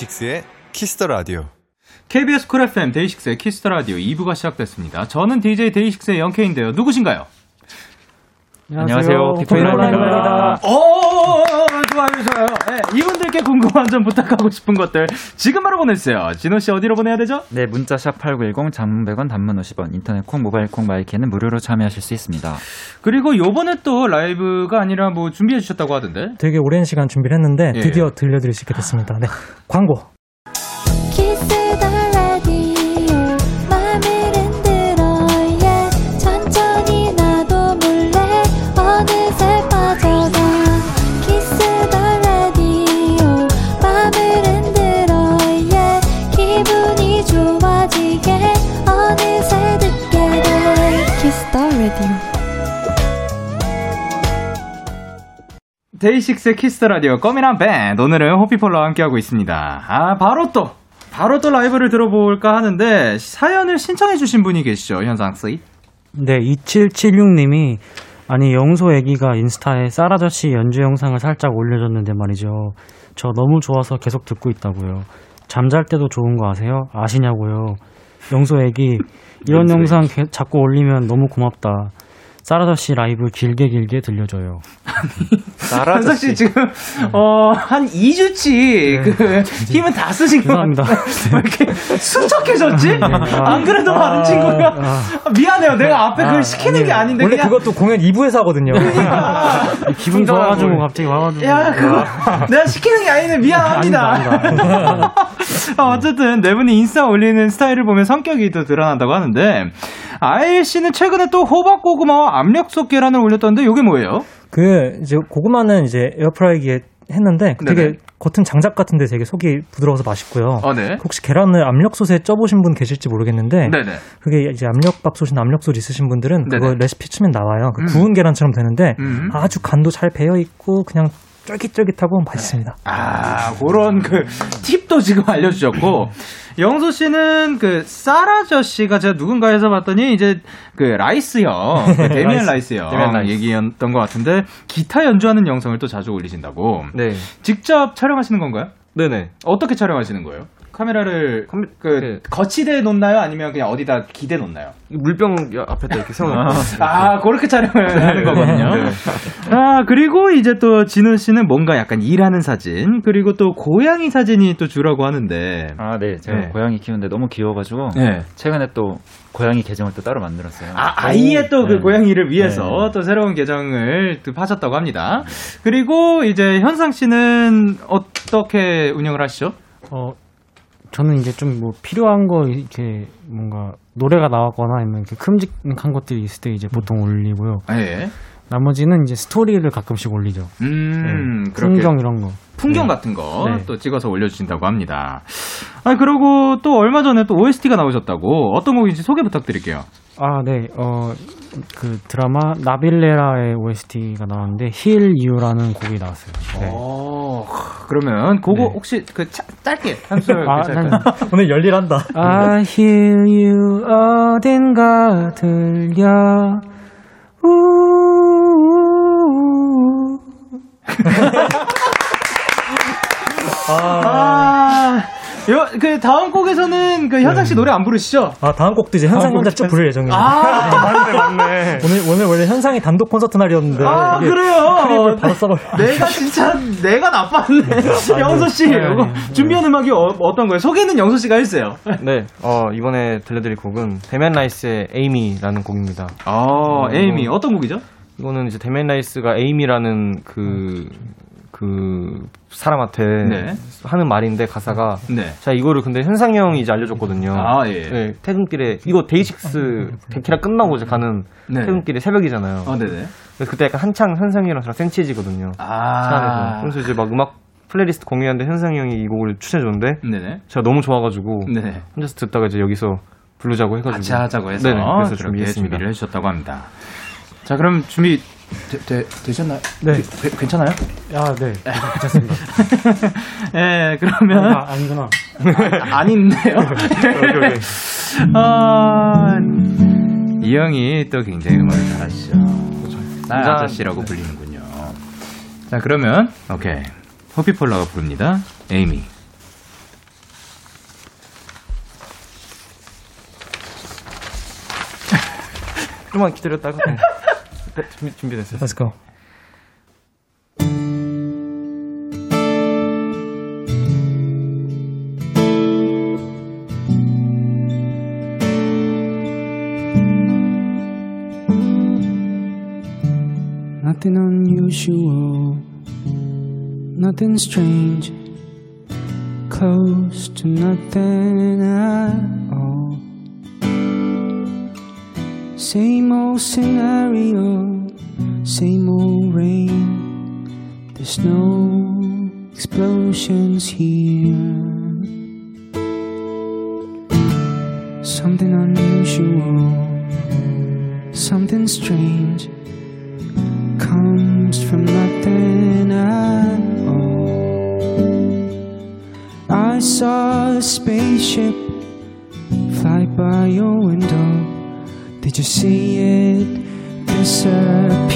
데이식스의 키스 더 라디오. KBS 쿨 FM 데이식스의 키스 더 라디오 2부가 시작됐습니다. 저는 DJ 데이식스의 영케인데요. 누구신가요? 안녕하세요, 호피폴라입니다. 오, 좋아요. 네, 이분들께 궁금한 점 부탁하고 싶은 것들 지금 바로 보내주세요. 진호 씨 어디로 보내야 되죠? 네, 문자 샵 8910 장문 100원 단문 50원 인터넷 콩 모바일 콩 마이케이는 무료로 참여하실 수 있습니다. 그리고 요번에 또 라이브가 아니라 뭐 준비해 주셨다고 하던데. 되게 오랜 시간 준비를 했는데 예. 드디어 들려드릴 수 있게 됐습니다. 네, (laughs) 광고. 데이식스의 키스 더 라디오 꺼미란 밴드 오늘은 호피폴라와 함께하고 있습니다. 아 바로 또 바로 또 라이브를 들어볼까 하는데 사연을 신청해 주신 분이 계시죠 현상 씨. 네, 2776님이 아니 영소 애기가 인스타에 쌀아저씨 연주 영상을 살짝 올려줬는데 말이죠. 저 너무 좋아서 계속 듣고 있다고요. 잠잘 때도 좋은 거 아세요? 아시냐고요. 영소 애기 이런 영상 개- 자꾸 올리면 너무 고맙다. 사라저 씨 라이브 길게 길게 들려줘요. 현석 씨 지금 어 한 2주치 그 힘은 다 쓰신 거. 왜 이렇게 수척해졌지? 안 그래도 많은 친구가 아, 미안해요. 내가 앞에 그걸 시키는 게 아닌데 원래 그냥 그것도 공연 2부에서 하거든요. 기분 좋아가지고 갑자기 와가지고. 야, 그거 내가 시키는 게 아닌데 미안합니다. 아, (laughs) 어쨌든 네 분이 인스타 올리는 스타일을 보면 성격이 또 드러난다고 하는데 아일 씨는 최근에 또 호박 고구마와 압력솥 계란을 올렸던데 이게 뭐예요? 그 이제 고구마는 이제 에어프라이기에 했는데 되게 네네. 겉은 장작 같은데 되게 속이 부드러워서 맛있고요. 어, 네. 혹시 계란을 압력솥에 쪄보신 분 계실지 모르겠는데 네네. 그게 이제 압력밥솥이나 압력솥 있으신 분들은 그거 네네. 레시피 치면 나와요. 그 음. 구운 계란처럼 되는데 음. 아주 간도 잘 배어 있고 그냥 쫄깃쫄깃하고 맛있습니다. 아, 그런 그 팁도 지금 알려주셨고, 영소 씨는 그 쌀아저씨가 제가 누군가에서 봤더니 이제 그 라이스요, 그 (laughs) 데미안 라이스. 데미안 라이스. 얘기였던 것 같은데 기타 연주하는 영상을 또 자주 올리신다고. 네. 직접 촬영하시는 건가요? 네네. 어떻게 촬영하시는 거예요? 카메라를 그 네. 거치대 놓나요? 아니면 그냥 어디다 기대 놓나요? 물병 앞에다 이렇게 세워놓고. 아, 그렇게 촬영을 하는 거거든요. 네. 아, 그리고 이제 또 진호 씨는 뭔가 약간 일하는 사진, 그리고 또 고양이 사진이 또 주라고 하는데. 아, 네. 제가 네. 고양이 키우는데 너무 귀여워가지고 네. 최근에 또 고양이 계정을 또 따로 만들었어요. 아, 아이의 또그 네. 고양이를 위해서 네. 또 새로운 계정을 또 파셨다고 합니다. 그리고 이제 현상 씨는 어떻게 운영을 하시죠? 어, 저는 이제 좀 뭐 필요한 거 이렇게 뭔가 노래가 나왔거나 아니면 이렇게 큼직한 것들이 있을 때 이제 보통 올리고요. 예. 나머지는 이제 스토리를 가끔씩 올리죠. 음, 네, 풍경 이런 거. 풍경 네. 같은 거 네. 또 찍어서 올려주신다고 합니다. 아, 그리고 또 얼마 전에 또 OST가 나오셨다고 어떤 곡인지 소개 부탁드릴게요. 아, 네. 어, 그 드라마 나빌레라의 OST가 나왔는데 힐 유라는 곡이 나왔어요. 네. 오, 그러면 그거 네. 혹시 그 차- 짧게 한 소절 아, 괜찮을까요? (laughs) 오늘 열일한다. I hear you 어딘가 들려 우 (laughs) 아, 요, 그 다음 곡에서는 그 현상 씨 노래 안 부르시죠? 아 다음 곡도 이제 현상이 혼자 쭉 부를 예정입니다. 아, 맞네, 맞네. 오늘 오늘 원래 현상이 단독 콘서트 날이었는데 아 그래요. 크립을 바로 써버려. 내가 진짜 내가 나빴네. 영수 씨, 이거 준비한 음악이 어, 어떤 거예요? 소개는 영수 씨가 해주세요. 네. 어, 이번에 들려드릴 곡은 데맨 라이스의 에이미라는 곡입니다. 아, 에이미 어떤 곡이죠? 이거는 이제 데미안 라이스가 에이미라는 그, 그 사람한테 네. 하는 말인데 가사가 네. 자 이거를 근데 현상이 형이 이제 알려줬거든요. 아, 예. 네, 퇴근길에 이거 데이식스 데키라 끝나고 이제 가는 네. 퇴근길에 새벽이잖아요. 어, 네네. 그래서 그때 약간 한창 현상이랑 저랑 센치해지거든요. 차 안에서. 아, 그래서 이제 막 음악 플레이리스트 공유하는데 현상이 형이 이 곡을 추천해줬는데 네네. 제가 너무 좋아가지고 네. 혼자서 듣다가 이제 여기서 부르자고 해가지고 같이 하자고 해서, 네네, 그래서 준비했습니다. 준비를 해주셨다고 합니다. 자, 그럼 준비 되, 되, 되 셨나요? 네. 되- 되- 괜찮아요? 아, 네. 괜찮습니다. (laughs) 예, 그러면 아, 아니구나. 아, 아닌데요. (laughs) (laughs) 아, 이 형이 또 굉장히 음악을 잘하시죠. 나 진짜- 아저씨라고 불리는군요. 자, 그러면 오케이. 호피폴라가 부릅니다. 에이미. 좀만 기다렸다가 네. 네, 준비, 준비됐어요. Let's go. Nothing unusual, nothing strange, close to nothing at all. Same old scenario, same old rain. There's no explosions here. Something unusual, something strange comes from nothing at all. I saw a spaceship fly by your window. Did you see it disappear?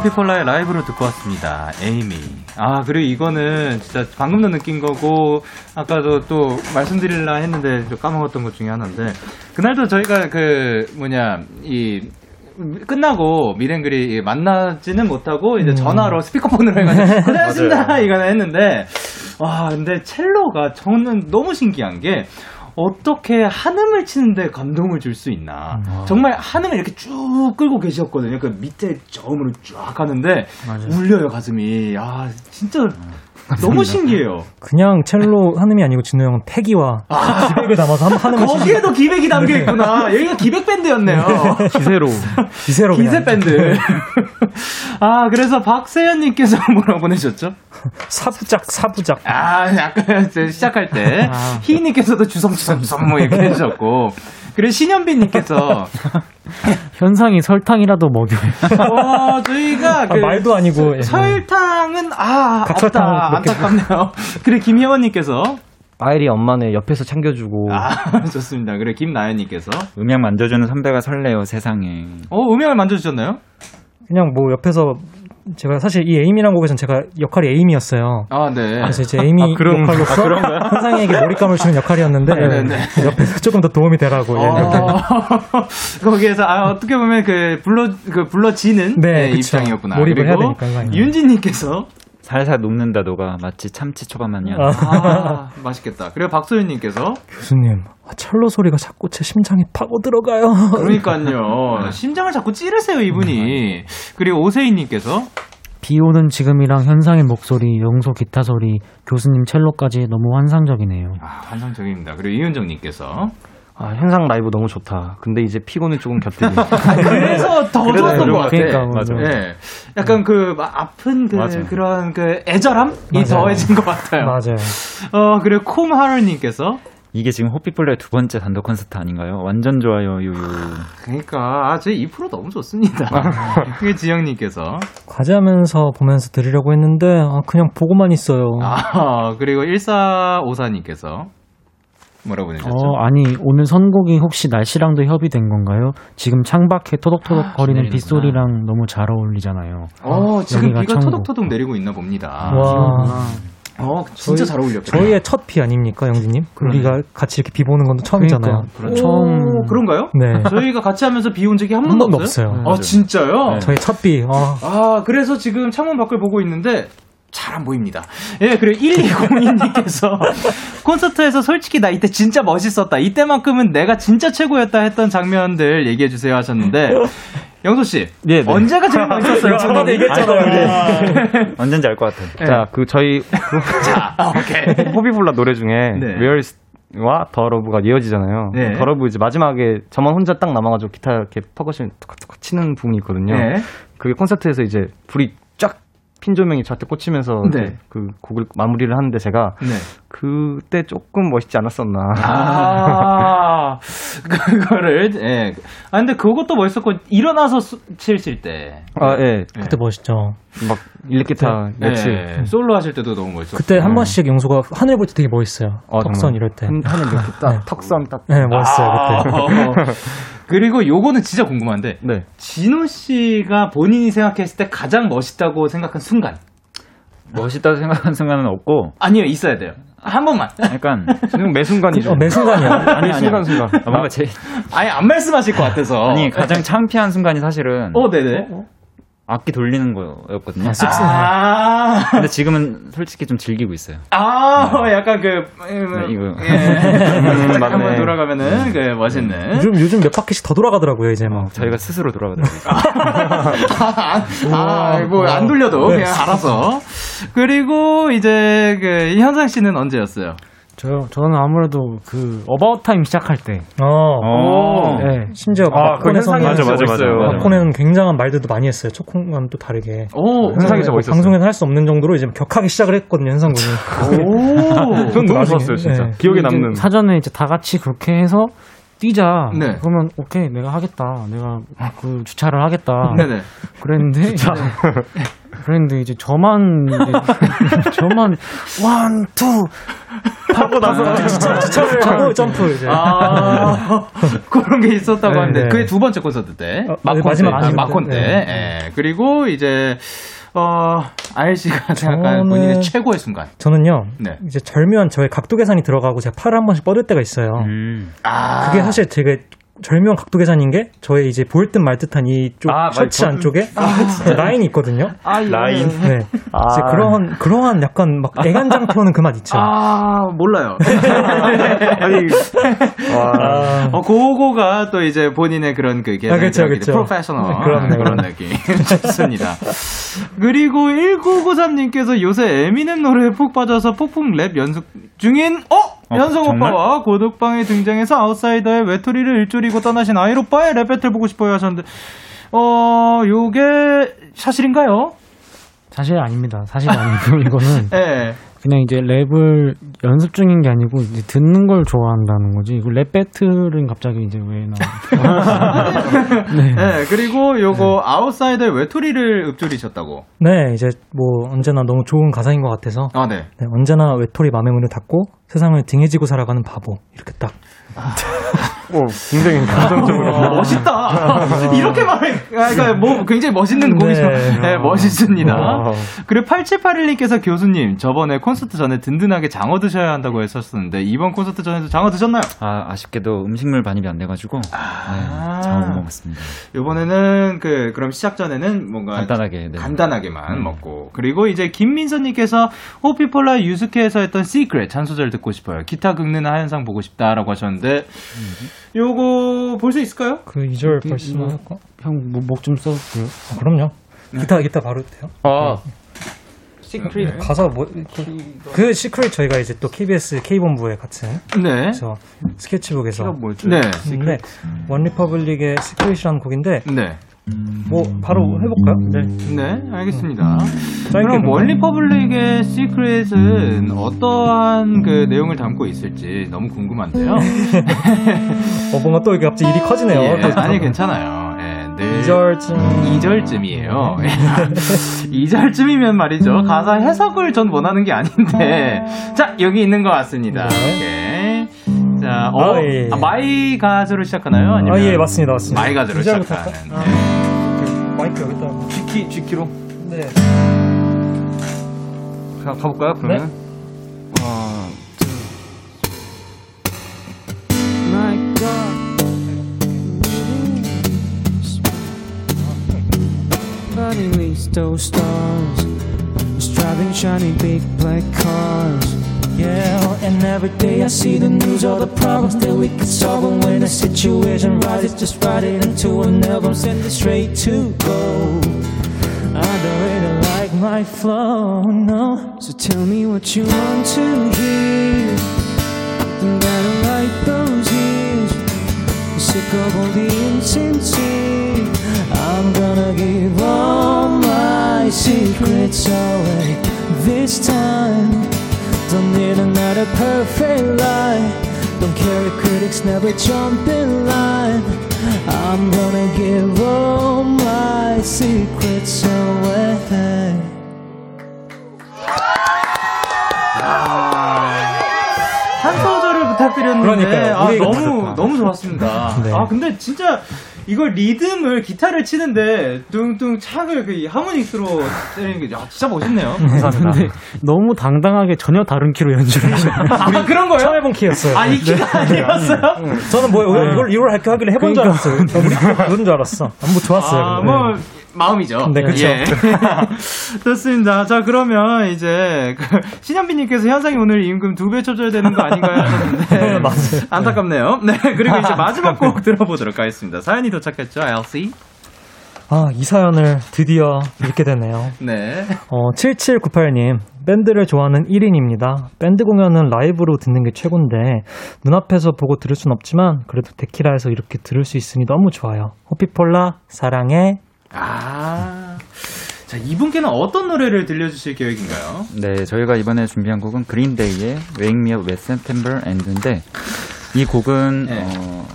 퍼피폴라의 라이브로 듣고 왔습니다. 에이미. 아, 그리고 이거는 진짜 방금도 느낀 거고, 아까도 또 말씀드리려 했는데 좀 까먹었던 것 중에 하나인데, 그날도 저희가 그, 뭐냐, 이, 끝나고 미랭글이 만나지는 못하고 이제 전화로 스피커폰으로 해가지고 (laughs) 고생하셨습니다 이거는 했는데 와 근데 첼로가 저는 너무 신기한 게 어떻게 한음을 치는데 감동을 줄 수 있나. 정말 한음을 이렇게 쭉 끌고 계셨거든요. 그 밑에 저음으로 쫙 하는데 울려요 가슴이. 아 진짜 너무 신기해요. 그냥 첼로 한음이 아니고 진우 형은 패기와 기백을 담아서 한 한음을 거기에도 기백이 담겨 있구나. 여기가 기백 밴드였네요. 기세로. 기세로 그냥. 기세 밴드. 아, 그래서 박세현님께서 (laughs) 뭐라고 보내셨죠? 사부작 사부작. 아, 아까 이제 시작할 때. 희희님께서도 주섬주섬 주섬 뭐 이렇게 해주셨고. 그리고 신현빈님께서, (laughs) 현상이 설탕이라도 먹여요. (laughs) 어, 저희가 아, 그 말도 아니고 예. 설탕은, 아, 개. 안타깝네요. (laughs) 그리고 김혜원님께서, 아이리 엄마는 옆에서 챙겨주고. 아, 좋습니다. 그리고 김나연님께서, 음향 만져주는 선배가 설레요 세상에. 어, 음향을 만져주셨나요? 그냥 뭐 옆에서 제가 사실 이 에이미란 곡에서는 제가 역할이 에이미였어요. 아, 네. 그래서 이제 에이미 그런- 역할로서 현상에게 몰입감을 주는 역할이었는데 네네네. 옆에서 조금 더 도움이 되라고 예. 어, (laughs) 거기에서 아 어떻게 보면 그 불러 그 불러지는 네, 네. 입장이었구나. 몰입을 해야 그리고 되니까, 항상. 윤진님께서 살살 녹는다 너가 마치 참치 초밥 마냥. 아. 아 맛있겠다. 그리고 박소연님께서 교수님 아, 첼로 소리가 자꾸 제 심장에 파고 들어가요. 그러니까요 (laughs) 심장을 자꾸 찌르세요 이분이. 그리고 오세희님께서 비 오는 지금이랑 현상의 목소리, 영소 기타 소리, 교수님 첼로까지 너무 환상적이네요. 아 환상적입니다. 그리고 이은정님께서 아, 현상 라이브 너무 좋다. 근데 이제 피곤은 조금 곁들이. (laughs) 그래서 더 그래서 좋았던 것 같아. 그러니까, 맞아. 예, 약간 그막 아픈 그 맞아. 그런 그 애절함이 맞아요. 더해진 것 같아요. 맞아요. 어 그리고 콤하루님께서 이게 지금 호피폴라의 두 번째 단독 콘서트 아닌가요? 완전 좋아요 유유. 그러니까 아, 저희 2% 너무 좋습니다. (laughs) 그게 지영님께서 과제하면서 보면서 들으려고 했는데 아, 그냥 보고만 있어요. 아 그리고 1454님께서 뭐라고 보내셨죠? 어, 아니, 오늘 선곡이 혹시 날씨랑도 협의된 건가요? 지금 창밖에 토독토독 거리는 아, 비 내리는구나. 빗소리랑 너무 잘 어울리잖아요. 어, 지금 여기가 비가 천국. 토독토독 내리고 있나 봅니다. 와. 어 진짜 저희- 잘 어울렸겠다. 저희의 첫 비 아닙니까, 영진님? 우리가 같이 이렇게 비 보는 건 처음이잖아요. 그러니까, 오, 처음 그런가요? 네. 저희가 같이 하면서 비 온 적이 한 한 번도 없어요? 없어요. 아 진짜요? 저희 첫 비. 아, 아 그래서 지금 창문 밖을 보고 있는데 잘 안 보입니다. 예, 그리고 1202님께서 (laughs) 콘서트에서 솔직히 나 이때 진짜 멋있었다. 이때만큼은 내가 진짜 최고였다 했던 장면들 얘기해 주세요 하셨는데 영소 씨, 네, 네. 언제가 제일 멋있었어요? (laughs) 저번에 얘기했잖아요. 언젠지 알 (laughs) 것 같아요. 자, 그 저희 자, 아, 오케이. 호피폴라 노래 중에 네. Where is 와 The Love가 이어지잖아요. 네. The Love 이제 마지막에 저만 혼자 딱 남아가지고 기타 이렇게 퍼커션 툭툭 치는 부분이 있거든요. 네. 그게 콘서트에서 이제 불이 쫙 핀 조명이 저한테 꽂히면서 네. 그 곡을 마무리를 하는데 제가 네. 그때 조금 멋있지 않았었나. 아, (laughs) 그거를, 예. 아, 근데 그것도 멋있었고, 일어나서 수- 칠 때. 아, 예. 그때 멋있죠. 막 일렉기타 네, 역시 솔로 하실 때도 너무 멋있었고. 그때 한 번씩 영소가 하늘 볼 때 되게 멋있어요. 어, 턱선 정말. 이럴 때. 한, 하늘 이렇게 (laughs) 딱 네. 턱선 딱. 네, 멋있어요 그때. (laughs) 아, 그리고 요거는 진짜 궁금한데, 네. 진호 씨가 본인이 생각했을 때 가장 멋있다고 생각한 순간. 멋있다고 생각하는 순간은 없고, 아니요, 있어야 돼요. 한 번만. 약간, 지금 매 순간이죠. 어, 매 순간이야. 아니, 순간 순간. 아, 뭔가 제, 아니, 안 말씀하실 것 같아서. 아니, 가장 창피한 순간이 사실은, 어, 네네. 악기 돌리는 거였거든요. 아, 근데 지금은 솔직히 좀 즐기고 있어요. 아, 약간 그, 네, 이거. 예. 딱 맞네. 한번 돌아가면은, 그, 멋있는. 요즘 요즘 몇 바퀴씩 더 돌아가더라고요 이제 막. 저희가 스스로 돌아가더라고요. 아, 뭐, 안 돌려도 그냥 알아서. 그리고 이제, 그, 현상 씨는 언제였어요? 저 저는 아무래도 그 About Time 시작할 때. 어. 오. 네. 심지어 아, 그 현상이 멋있어요. 맞아. 막콘에는 굉장한 말들도 많이 했어요. 첫콘과는 또 다르게. 오, 현상이 뭐 멋있었어요. 방송에는 할 수 없는 정도로 이제 격하게 시작을 했거든요 현상군이. 오. 전 너무 좋았어요, 진짜. 네. 기억에 남는. 사전에 이제 다 같이 그렇게 해서 뛰자. 네. 그러면 오케이 내가 하겠다. 내가 그 주차를 하겠다. 네네. 그랬는데 이제 그랬는데 이제 저만 이제 (laughs) 저만 원투 하고 나서 하고 점프 이제. 아, (laughs) 그런 게 있었다고 네, 하는데, 네. 그게 두 번째 콘서트 때. 어, 마콘 마지막, 때. 아, 마지막 마콘 때. 때. 예. 그리고 이제, 어, 아일 씨가 (laughs) 생각한 저는- 본인의 최고의 순간. 저는요. 네. 이제 절묘한 저의 각도 계산이 들어가고 제가 팔을 한 번씩 뻗을 때가 있어요. 음. 아. 그게 사실 되게 절묘한 각도 계산인 게 저의 이제 보일 듯 말 듯한 이쪽 아, 셔츠 맞- 안쪽에 네, 라인이 있거든요. 라인. 네. (laughs) 이제 그러한 그러한 약간 막 애간장 타는 그 맛 있죠. 아, 몰라요. (laughs) 아니, 와. 어, 그거가 또 이제 본인의 그런 그 아, 그쵸, 그쵸. 프로페셔널 네, 그럼요, 그런 느낌 (laughs) 좋습니다. 그리고 1993님께서 요새 에미넴 노래에 푹 빠져서 폭풍 랩 연습 중인 어 어, 현성 정말? 오빠와 고독방에 등장해서 아웃사이더의 외톨이를 읊조리고 떠나신 아일 오빠의 랩 배틀 보고 싶어요 하셨는데 어 요게 사실인가요? 사실 아닙니다. 사실 아니고 이거는 (laughs) 예. 그냥 이제 랩을 연습 중인 게 아니고 이제 듣는 걸 좋아한다는 거지. 이거 랩 배틀은 갑자기 이제 왜 나? (laughs) 네. 예, 그리고 요거 아웃사이더의 외톨이를 읊조리셨다고. 네, 이제 뭐 언제나 너무 좋은 가사인 것 같아서 아, 네. 네, 언제나 외톨이 맘의 문을 닫고 세상을 등에 지고 살아가는 바보 이렇게 딱. 오, 굉장히 감정적으로. 어, 멋있다. (laughs) 이렇게 말해. 아, 그러니까 뭐 굉장히 멋있는 곡이지만, 네. 네, 멋있습니다. 와. 그리고 8781님께서 교수님, 저번에 콘서트 전에 든든하게 장어 드셔야 한다고 했었는데, 이번 콘서트 전에도 장어 드셨나요? 아, 아쉽게도 음식물 반입이 안 돼가지고, 네, 장어 못 먹었습니다. 이번에는 그, 그럼 시작 전에는 뭔가. 간단하게, 네. 간단하게만 음. 먹고. 그리고 이제 김민서님께서 호피폴라 유스케에서 했던 Secret 한 소절 듣고 싶어요. 기타 긁는 하현상 보고 싶다라고 하셨는데, 요거 볼 수 있을까요? 그 2절 뭐, 말씀할까? 형뭐목 좀 써주세요. 아, 그럼요. 기타 기타 바로 돼요? 아, Secret. 가사 뭐 그 Secret 저희가 이제 또 KBS K본부에 같은 네. 그래서 스케치북에서 네. 네. OneRepublic의 Secret이라는 곡인데 네. 뭐 바로 해볼까요? 네. 네, 알겠습니다. 짧게 그럼? OneRepublic의 Secret은 어떠한 그 내용을 담고 있을지 너무 궁금한데요. (laughs) 어 뭔가 또 이게 갑자기 일이 커지네요. 예, 아니 괜찮아요. 예, 늘 2절쯤 2절쯤이에요. 2절쯤이면 (laughs) 말이죠. 가사 해석을 전 원하는 게 아닌데. 자, 여기 있는 것 같습니다. 오케이. 자, 어, 아, 예, 예. 아, 마이 가수로 시작하나요? 아니면 아 예 맞습니다 맞습니다. 마이 가수로 2절부터 시작하는. 할까? 네. 마이크 여기다. G키, G키로. 네. 가, 가볼까요, 그러면? 하나, My God. Running these those stars. is driving shiny big black cars. Yeah, and every day I see the news, all the problems that we could solve. And when a situation rises, just write it into an album, send it straight to go. I don't really like my flow, no. So tell me what you want to hear. And gotta write those ears. Sick of all the insincere. I'm gonna give all my secrets away this time. Don't need another perfect lie. Don't care if critics never jump in line. I'm gonna give all my secrets away. 부탁드렸는데 그러니까요. 아, 너무 부족하. 너무 좋았습니다. 네. 아 근데 진짜 이걸 리듬을 기타를 치는데 뚱뚱 창을 그 하모닉스로 때리는 게 야, 진짜 멋있네요. 감사합니다. 근데 너무 당당하게 전혀 다른 키로 연주를 하셔. (laughs) 아 그런 거예요? 처음 해본 키였어요. 아 이 키가 아니었어요? 저는 뭐 이걸 이걸 할까 하길래 해본 줄 그러니까. 알았어요. (laughs) 우리 그런 줄 알았어. 아, 뭐 좋았어요. 아, 근데. 뭐 마음이죠. 네, 그쵸. 예. (laughs) 좋습니다. 자, 그러면 이제 그 신현빈님께서 현상이 오늘 임금 두 배 쳐줘야 되는 거 아닌가요? 하셨는데 (laughs) 맞아요. 안타깝네요. 네, 그리고 이제 (laughs) 마지막 곡 들어보도록 하겠습니다. 사연이 도착했죠, LC? 아, 이 사연을 드디어 읽게 되네요. 네. 어, 7798님, 밴드를 좋아하는 1인입니다. 밴드 공연은 라이브로 듣는 게 최고인데, 눈앞에서 보고 들을 순 없지만, 그래도 데키라에서 이렇게 들을 수 있으니 너무 좋아요. 호피폴라, 사랑해. 아. 자, 이분께는 어떤 노래를 들려주실 계획인가요? 네, 저희가 이번에 준비한 곡은 그린데이의 Wake Me Up When September End인데 이 곡은 네. 어,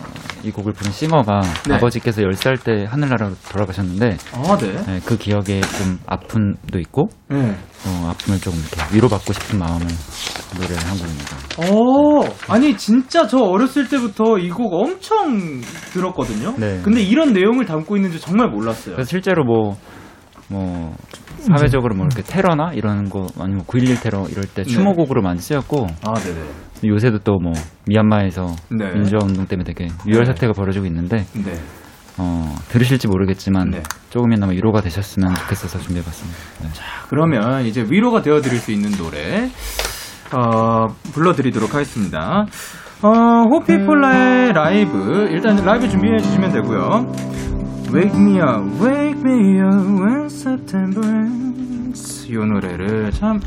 이 곡을 부른 싱어가 네. 아버지께서 10살 때 하늘나라로 돌아가셨는데 아, 네. 네, 그 기억에 좀 아픔도 있고 네. 어, 아픔을 조금 이렇게 위로받고 싶은 마음을 노래를 한 곡입니다. 어, 아니, 진짜 저 어렸을 때부터 이 곡 엄청 들었거든요? 네. 근데 이런 내용을 담고 있는지 정말 몰랐어요. 실제로 뭐, 뭐, 사회적으로 뭐 이렇게 테러나 이런 거 아니면 9.11 테러 이럴 때 네. 추모곡으로 많이 쓰였고 아, 네네. 요새도 또 뭐 미얀마에서 네. 민주화 운동 때문에 되게 유혈 네. 사태가 벌어지고 있는데 네. 어, 들으실지 모르겠지만 네. 조금이나마 위로가 되셨으면 좋겠어서 준비해봤습니다. 네. 그러면 이제 위로가 되어드릴 수 있는 노래 어, 불러드리도록 하겠습니다. 어, 호피폴라의 라이브 일단 라이브 준비해 주시면 되고요. Wake me up, wake me up when September ends. 이 노래를 참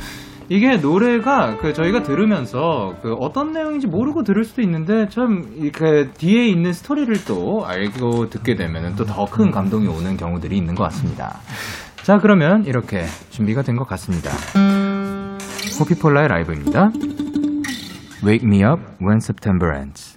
이게 노래가 그 저희가 들으면서 그 어떤 내용인지 모르고 들을 수도 있는데 참 이렇게 뒤에 있는 스토리를 또 알고 듣게 되면 또 더 큰 감동이 오는 경우들이 있는 것 같습니다. 자 그러면 이렇게 준비가 된 것 같습니다. 호피폴라의 라이브입니다. Wake me up when September ends.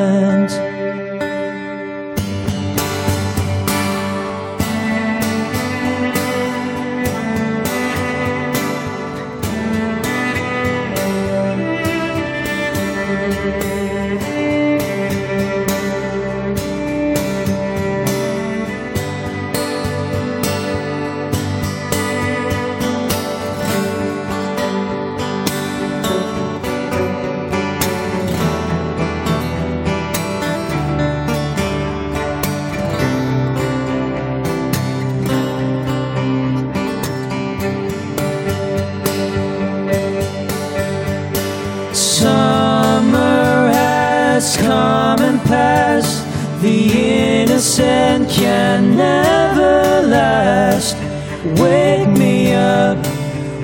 Wake me up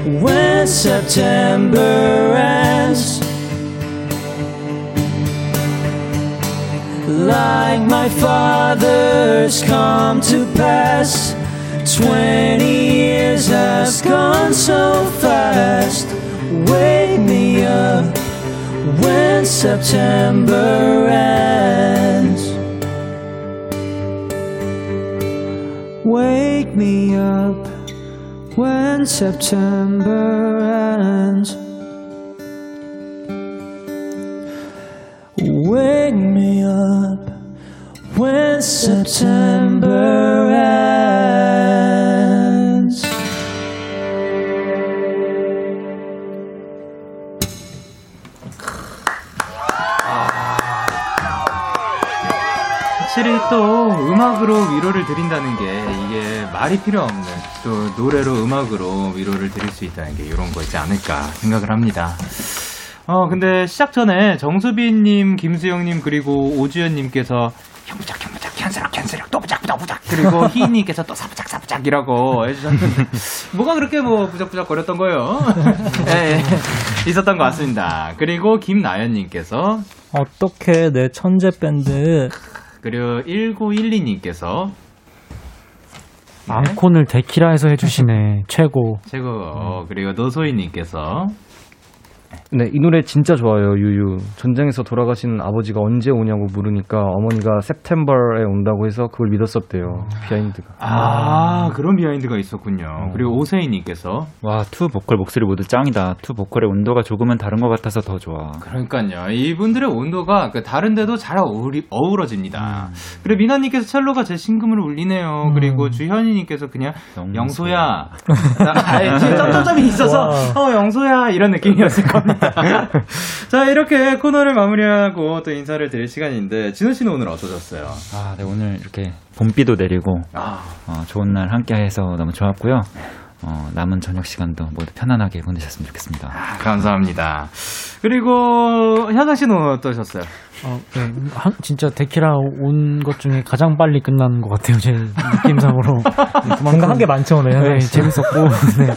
when September ends. Like my father's come to pass. Twenty years has gone so fast. Wake me up when September ends. Wake me up when September ends. Wake me up when September ends. 확실히 또 음악으로 위로를 드린다는 게 이게 말이 필요 없는 또 노래로 음악으로 위로를 드릴 수 있다는 게 이런 거있지 않을까 생각을 합니다. 어 근데 시작 전에 정수빈님, 김수영님 그리고 오주연님께서 형부작 형부작 캔슬락 캔슬락 또 부작 부작 부작 그리고 (laughs) 희인님께서 또 사부작 사부작이라고 해주셨는데 뭐가 그렇게 뭐 부작부작 거렸던 거예요? (laughs) 예, 예. 있었던 것 같습니다. 그리고 김나연님께서 어떻게 내 천재 밴드 그리고 1912님께서 앵콜을 데키라에서 해주시네. 최고. 최고 어, 그리고 노소희님께서 네, 이 노래 진짜 좋아요, 유유. 전쟁에서 돌아가신 아버지가 언제 오냐고 물으니까 어머니가 september에 온다고 해서 그걸 믿었었대요. behind가. 아 그런 behind가 있었군요. 그리고 오세희님께서 와, 투 보컬 목소리 모두 짱이다. 투 보컬의 온도가 조금은 다른 것 같아서 더 좋아. 그러니까요. 이분들의 온도가 그 다른데도 잘 어우리, 어우러집니다. 그리고 미나님께서 첼로가 제 심금을 울리네요. 그리고 주현이님께서 그냥 영소야. 아예 점점점이 있어서 (laughs) 어 영소야 이런 느낌이었을 겁니다. (laughs) 자 이렇게 코너를 마무리하고 또 인사를 드릴 시간인데 진호 씨는 오늘 어떠셨어요? 아, 네, 오늘 이렇게 봄비도 내리고, 아. 어, 좋은 날 함께 해서 너무 좋았고요. 어, 남은 저녁 시간도 모두 편안하게 보내셨으면 좋겠습니다. 아, 감사합니다. 그리고 현아 씨는 어떠셨어요? 어, 네, 한- 진짜 데키라 온 것 중에 가장 빨리 끝난 것 같아요. 제 느낌상으로. (laughs) 뭔가 한 게 많죠 오늘. 네, 재밌었고. (laughs) 네.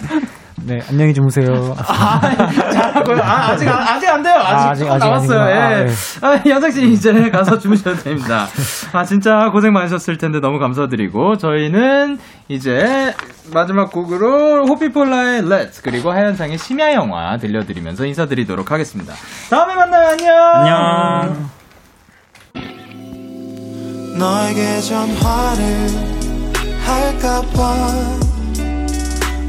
네, 안녕히 주무세요. 잘하고요. 아, 아직, 안- 아직 안 돼요. 아직, 아, 아직 남았어요. 예. 아, 아, 연상 씨 이제 가서 주무셔도 됩니다. 아, 진짜 고생 많으셨을 텐데 너무 감사드리고, 저희는 이제 마지막 곡으로 호피폴라의 Let's, 그리고 하현상의 심야 영화 들려드리면서 인사드리도록 하겠습니다. 다음에 만나요. 안녕. 안녕. 너에게 전화를 할까봐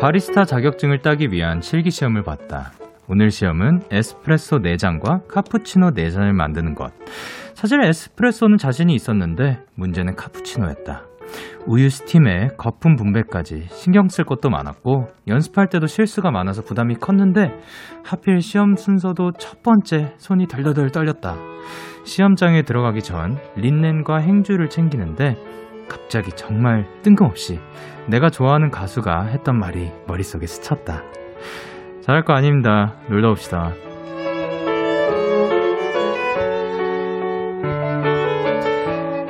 바리스타 자격증을 따기 위한 실기 시험을 봤다. 오늘 시험은 에스프레소 4잔과 카푸치노 4잔을 만드는 것. 사실 에스프레소는 자신이 있었는데 문제는 카푸치노였다. 우유 스팀에 거품 분배까지 신경 쓸 것도 많았고 연습할 때도 실수가 많아서 부담이 컸는데 하필 시험 순서도 첫 번째 손이 덜덜덜 떨렸다. 시험장에 들어가기 전 린넨과 행주를 챙기는데 갑자기 정말 뜬금없이 내가 좋아하는 가수가 했던 말이 머릿속에 스쳤다. 잘할 거 아닙니다. 놀다 옵시다.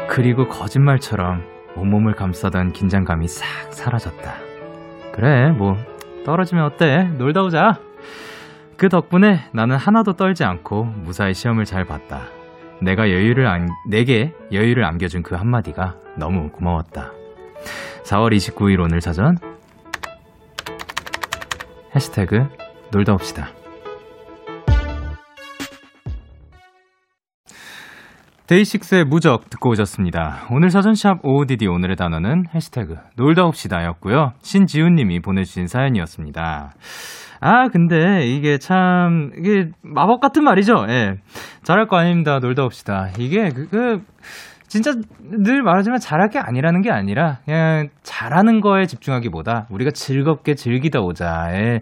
그리고 거짓말처럼 온몸을 감싸던 긴장감이 싹 사라졌다. 그래, 뭐, 떨어지면 어때? 놀다 오자. 그 덕분에 나는 하나도 떨지 않고 무사히 시험을 잘 봤다. 내가 여유를 안, 내게 여유를 안겨준 그 한마디가 너무 고마웠다. 4월 29일 오늘 사전 해시태그 놀다 옵시다. 데이식스의 무적 듣고 오셨습니다. 오늘 사전샵 OODD 오늘의 단어는 해시태그 놀다 옵시다 였고요. 신지훈 님이 보내주신 사연이었습니다. 아, 근데 이게 참, 이게 마법 같은 말이죠. 예. 잘할 거 아닙니다. 놀다 옵시다. 이게 그, 그 진짜 늘 말하지만 잘할 게 아니라는 게 아니라 그냥 잘하는 거에 집중하기보다 우리가 즐겁게 즐기다 오자에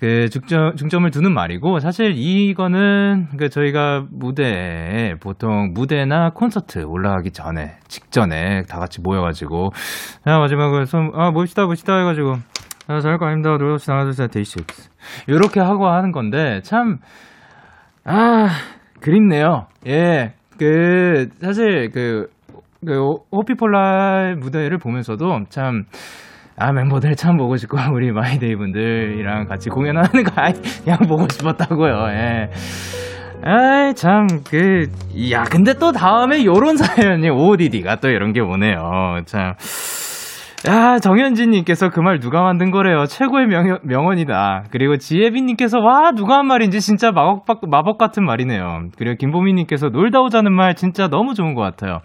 그 중점, 중점을 두는 말이고 사실 이거는 그 저희가 무대에 보통 무대나 콘서트 올라가기 전에 직전에 다 같이 모여가지고 자 마지막으로 손아 멋있다 멋있다 해가지고 아 잘할 거 아닙니다 노력시 하나 둘 셋 데이식스 이렇게 하고 하는 건데 참 아, 그립네요. 예. 그, 사실, 그, 그, 호피폴라 무대를 보면서도 참, 아, 멤버들 참 보고 싶고, (laughs) 우리 마이데이 분들이랑 같이 공연하는 거, 아이, (laughs) 그냥 보고 싶었다고요, 예. 아이, 참, 그, 야, 근데 또 다음에 요런 사연이 (laughs) OODD가 또 이런 게 오네요. 참. 야, 정현진님께서 그 말 누가 만든 거래요. 최고의 명, 명언이다. 그리고 지혜빈님께서 와, 누가 한 말인지 진짜 마법, 마법 같은 말이네요. 그리고 김보미님께서 놀다 오자는 말 진짜 너무 좋은 것 같아요.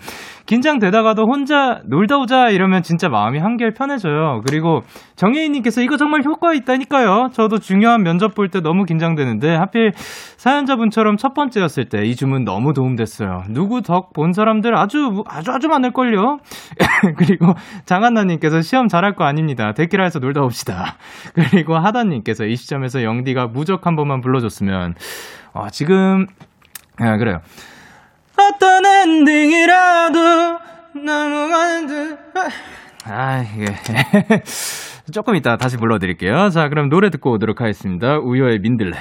긴장되다가도 혼자 놀다 오자 이러면 진짜 마음이 한결 편해져요. 그리고 정혜인님께서 이거 정말 효과 있다니까요. 저도 중요한 면접 볼 때 너무 긴장되는데 하필 사연자분처럼 첫 번째였을 때 이 주문 너무 도움됐어요. 누구 덕 본 사람들 아주 아주 아주 많을걸요. (laughs) 그리고 장한나 님께서 시험 잘할 거 아닙니다. 데키라에서 놀다 옵시다. (laughs) 그리고 하다님께서 이 시점에서 영디가 무적 한 번만 불러줬으면 아, 지금 아, 그래요. 어떤 엔딩이라도 넘어가는 듯. 아, 이게. (laughs) 조금 이따 다시 불러드릴게요. 자, 그럼 노래 듣고 오도록 하겠습니다. 우효의 민들레.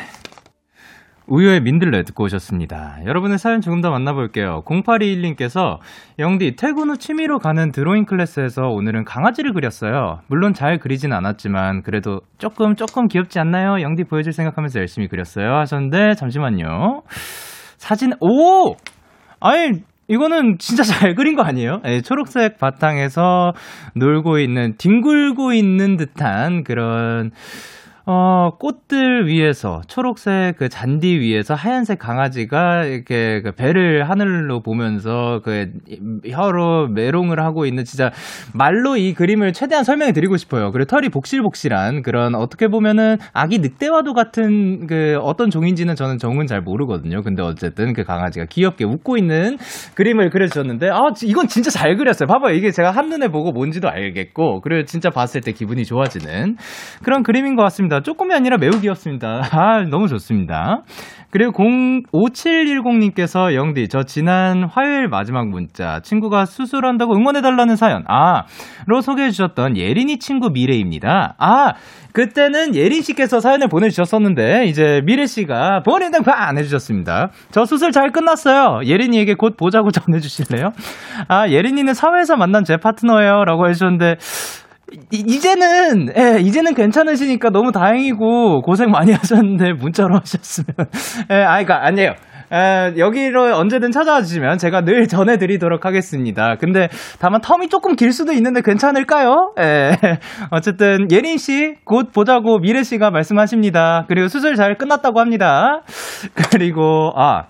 우효의 민들레 듣고 오셨습니다. 여러분의 사연 조금 더 만나볼게요. 0821님께서 영디 퇴근 후 취미로 가는 드로잉 클래스에서 오늘은 강아지를 그렸어요. 물론 잘 그리진 않았지만 그래도 조금 조금 귀엽지 않나요? 영디 보여줄 생각하면서 열심히 그렸어요. 하셨는데 잠시만요. 사진 오 아니 이거는 진짜 잘 그린 거 아니에요? 예, 초록색 바탕에서 놀고 있는 뒹굴고 있는 듯한 그런 어, 꽃들 위에서, 초록색 그 잔디 위에서 하얀색 강아지가 이렇게 그 배를 하늘로 보면서 그 혀로 메롱을 하고 있는 진짜 말로 이 그림을 최대한 설명해 드리고 싶어요. 그리고 털이 복실복실한 그런 어떻게 보면은 아기 늑대와도 같은 그 어떤 종인지는 저는 종은 잘 모르거든요. 근데 어쨌든 그 강아지가 귀엽게 웃고 있는 그림을 그려주셨는데, 아, 이건 진짜 잘 그렸어요. 봐봐요. 이게 제가 한눈에 보고 뭔지도 알겠고, 그리고 진짜 봤을 때 기분이 좋아지는 그런 그림인 것 같습니다. 조금이 아니라 매우 귀엽습니다. (laughs) 아, 너무 좋습니다. 그리고 0, 5710님께서 영디, 저 지난 화요일 마지막 문자, 친구가 수술한다고 응원해달라는 사연, 아, 로 소개해주셨던 예린이 친구 미래입니다. 아, 그때는 예린 씨께서 사연을 보내주셨었는데, 이제 미래 씨가 보내는 거안 해주셨습니다. 저 수술 잘 끝났어요. 예린이에게 곧 보자고 (laughs) 전해주실래요? 아, 예린이는 사회에서 만난 제 파트너예요. 라고 해주셨는데, 이, 제는 예, 이제는 괜찮으시니까 너무 다행이고, 고생 많이 하셨는데, 문자로 (laughs) 하셨으면, 예, 아, 그니까, 아니에요. 에, 여기로 언제든 찾아와 주시면 제가 늘 전해드리도록 하겠습니다. 근데 다만 텀이 조금 길 수도 있는데 괜찮을까요? 에, (laughs) 어쨌든 예린 씨 곧 보자고 미래 씨가 말씀하십니다. 그리고 수술 잘 끝났다고 합니다. (laughs) 그리고 아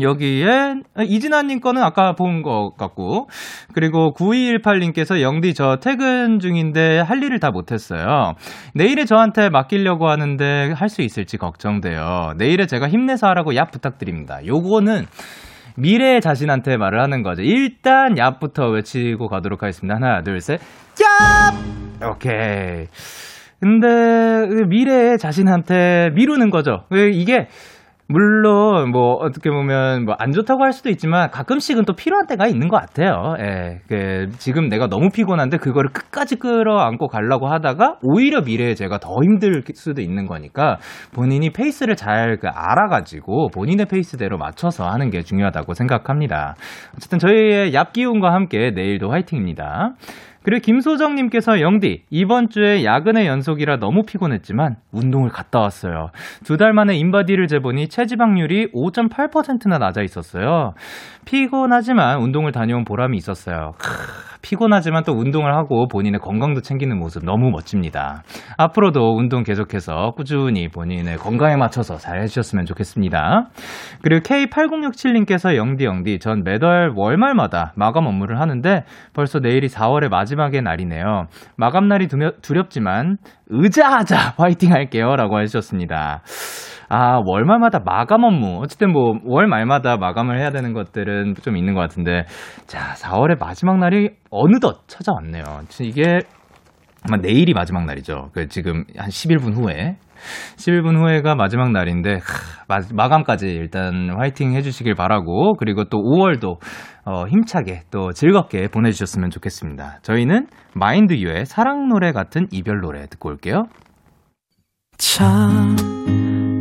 여기에 이진아님 거는 아까 본 것 같고 그리고 9218님께서 영디 저 퇴근 중인데 할 일을 다 못했어요. 내일에 저한테 맡기려고 하는데 할 수 있을지 걱정돼요. 내일에 제가 힘내서 하라고 얍 부탁드립니다. 요거는 미래의 자신한테 말을 하는 거죠. 일단 얍부터 외치고 가도록 하겠습니다. 하나 둘 셋. 얍! 오케이. 근데 그 미래의 자신한테 미루는 거죠. 이게 물론 뭐 어떻게 보면 뭐 안 좋다고 할 수도 있지만 가끔씩은 또 필요한 때가 있는 것 같아요. 예, 그 지금 내가 너무 피곤한데 그거를 끝까지 끌어안고 가려고 하다가 오히려 미래에 제가 더 힘들 수도 있는 거니까 본인이 페이스를 잘 그 알아가지고 본인의 페이스대로 맞춰서 하는 게 중요하다고 생각합니다. 어쨌든 저희의 얍기운과 함께 내일도 화이팅입니다. 그리고 김소정님께서 영디 이번 주에 야근의 연속이라 너무 피곤했지만 운동을 갔다 왔어요. 두 달 만에 InBody를 재보니 체지방률이 5.8%나 낮아 있었어요. 피곤하지만 운동을 다녀온 보람이 있었어요. 크, 피곤하지만 또 운동을 하고 본인의 건강도 챙기는 모습 너무 멋집니다. 앞으로도 운동 계속해서 꾸준히 본인의 건강에 맞춰서 잘 해주셨으면 좋겠습니다. 그리고 K8067님께서 영디 영디 전 매달 월말마다 마감 업무를 하는데 벌써 내일이 4월의 마지막의 날이네요. 마감날이 두렵지만 의자하자 화이팅 할게요 라고 해주셨습니다. 아, 월말마다 마감 업무. 어쨌든 뭐, 월 말마다 마감을 해야 되는 것들은 좀 있는 것 같은데, 자, 4월의 마지막 날이 어느덧 찾아왔네요. 이게 아마 내일이 마지막 날이죠. 그 지금 한 11분 후에. 11분 후에가 마지막 날인데, 하, 마, 감까지 일단 화이팅 해주시길 바라고, 그리고 또 5월도 어, 힘차게 또 즐겁게 보내주셨으면 좋겠습니다. 저희는 마인드유의 사랑 노래 같은 이별 노래 듣고 올게요. 참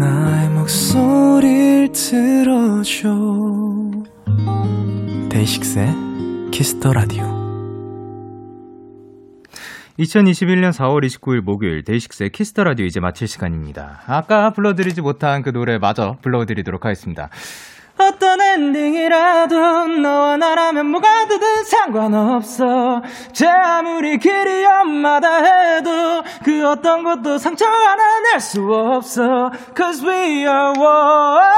나의 목소리를 들어줘 DAY6의 Kiss the Radio 2021년 4월 29일 목요일 DAY6의 Kiss the Radio 이제 마칠 시간입니다. 아까 불러드리지 못한 그 노래 마저 불러드리도록 하겠습니다. 어떤 엔딩이라도 너와 나라면 뭐가 되든 상관없어. 제 아무리 길이 험하다 해도 그 어떤 것도 상처 하나 낼 수 없어. Cause we are one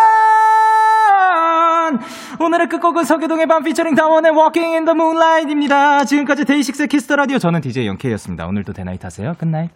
오늘의 끝곡은 서계동의 밤 피처링 다원의 Walking in the Moonlight입니다. 지금까지 DAY6의 Kiss the Radio. 저는 DJ Young K였습니다. 오늘도 대나잇 하세요. Good night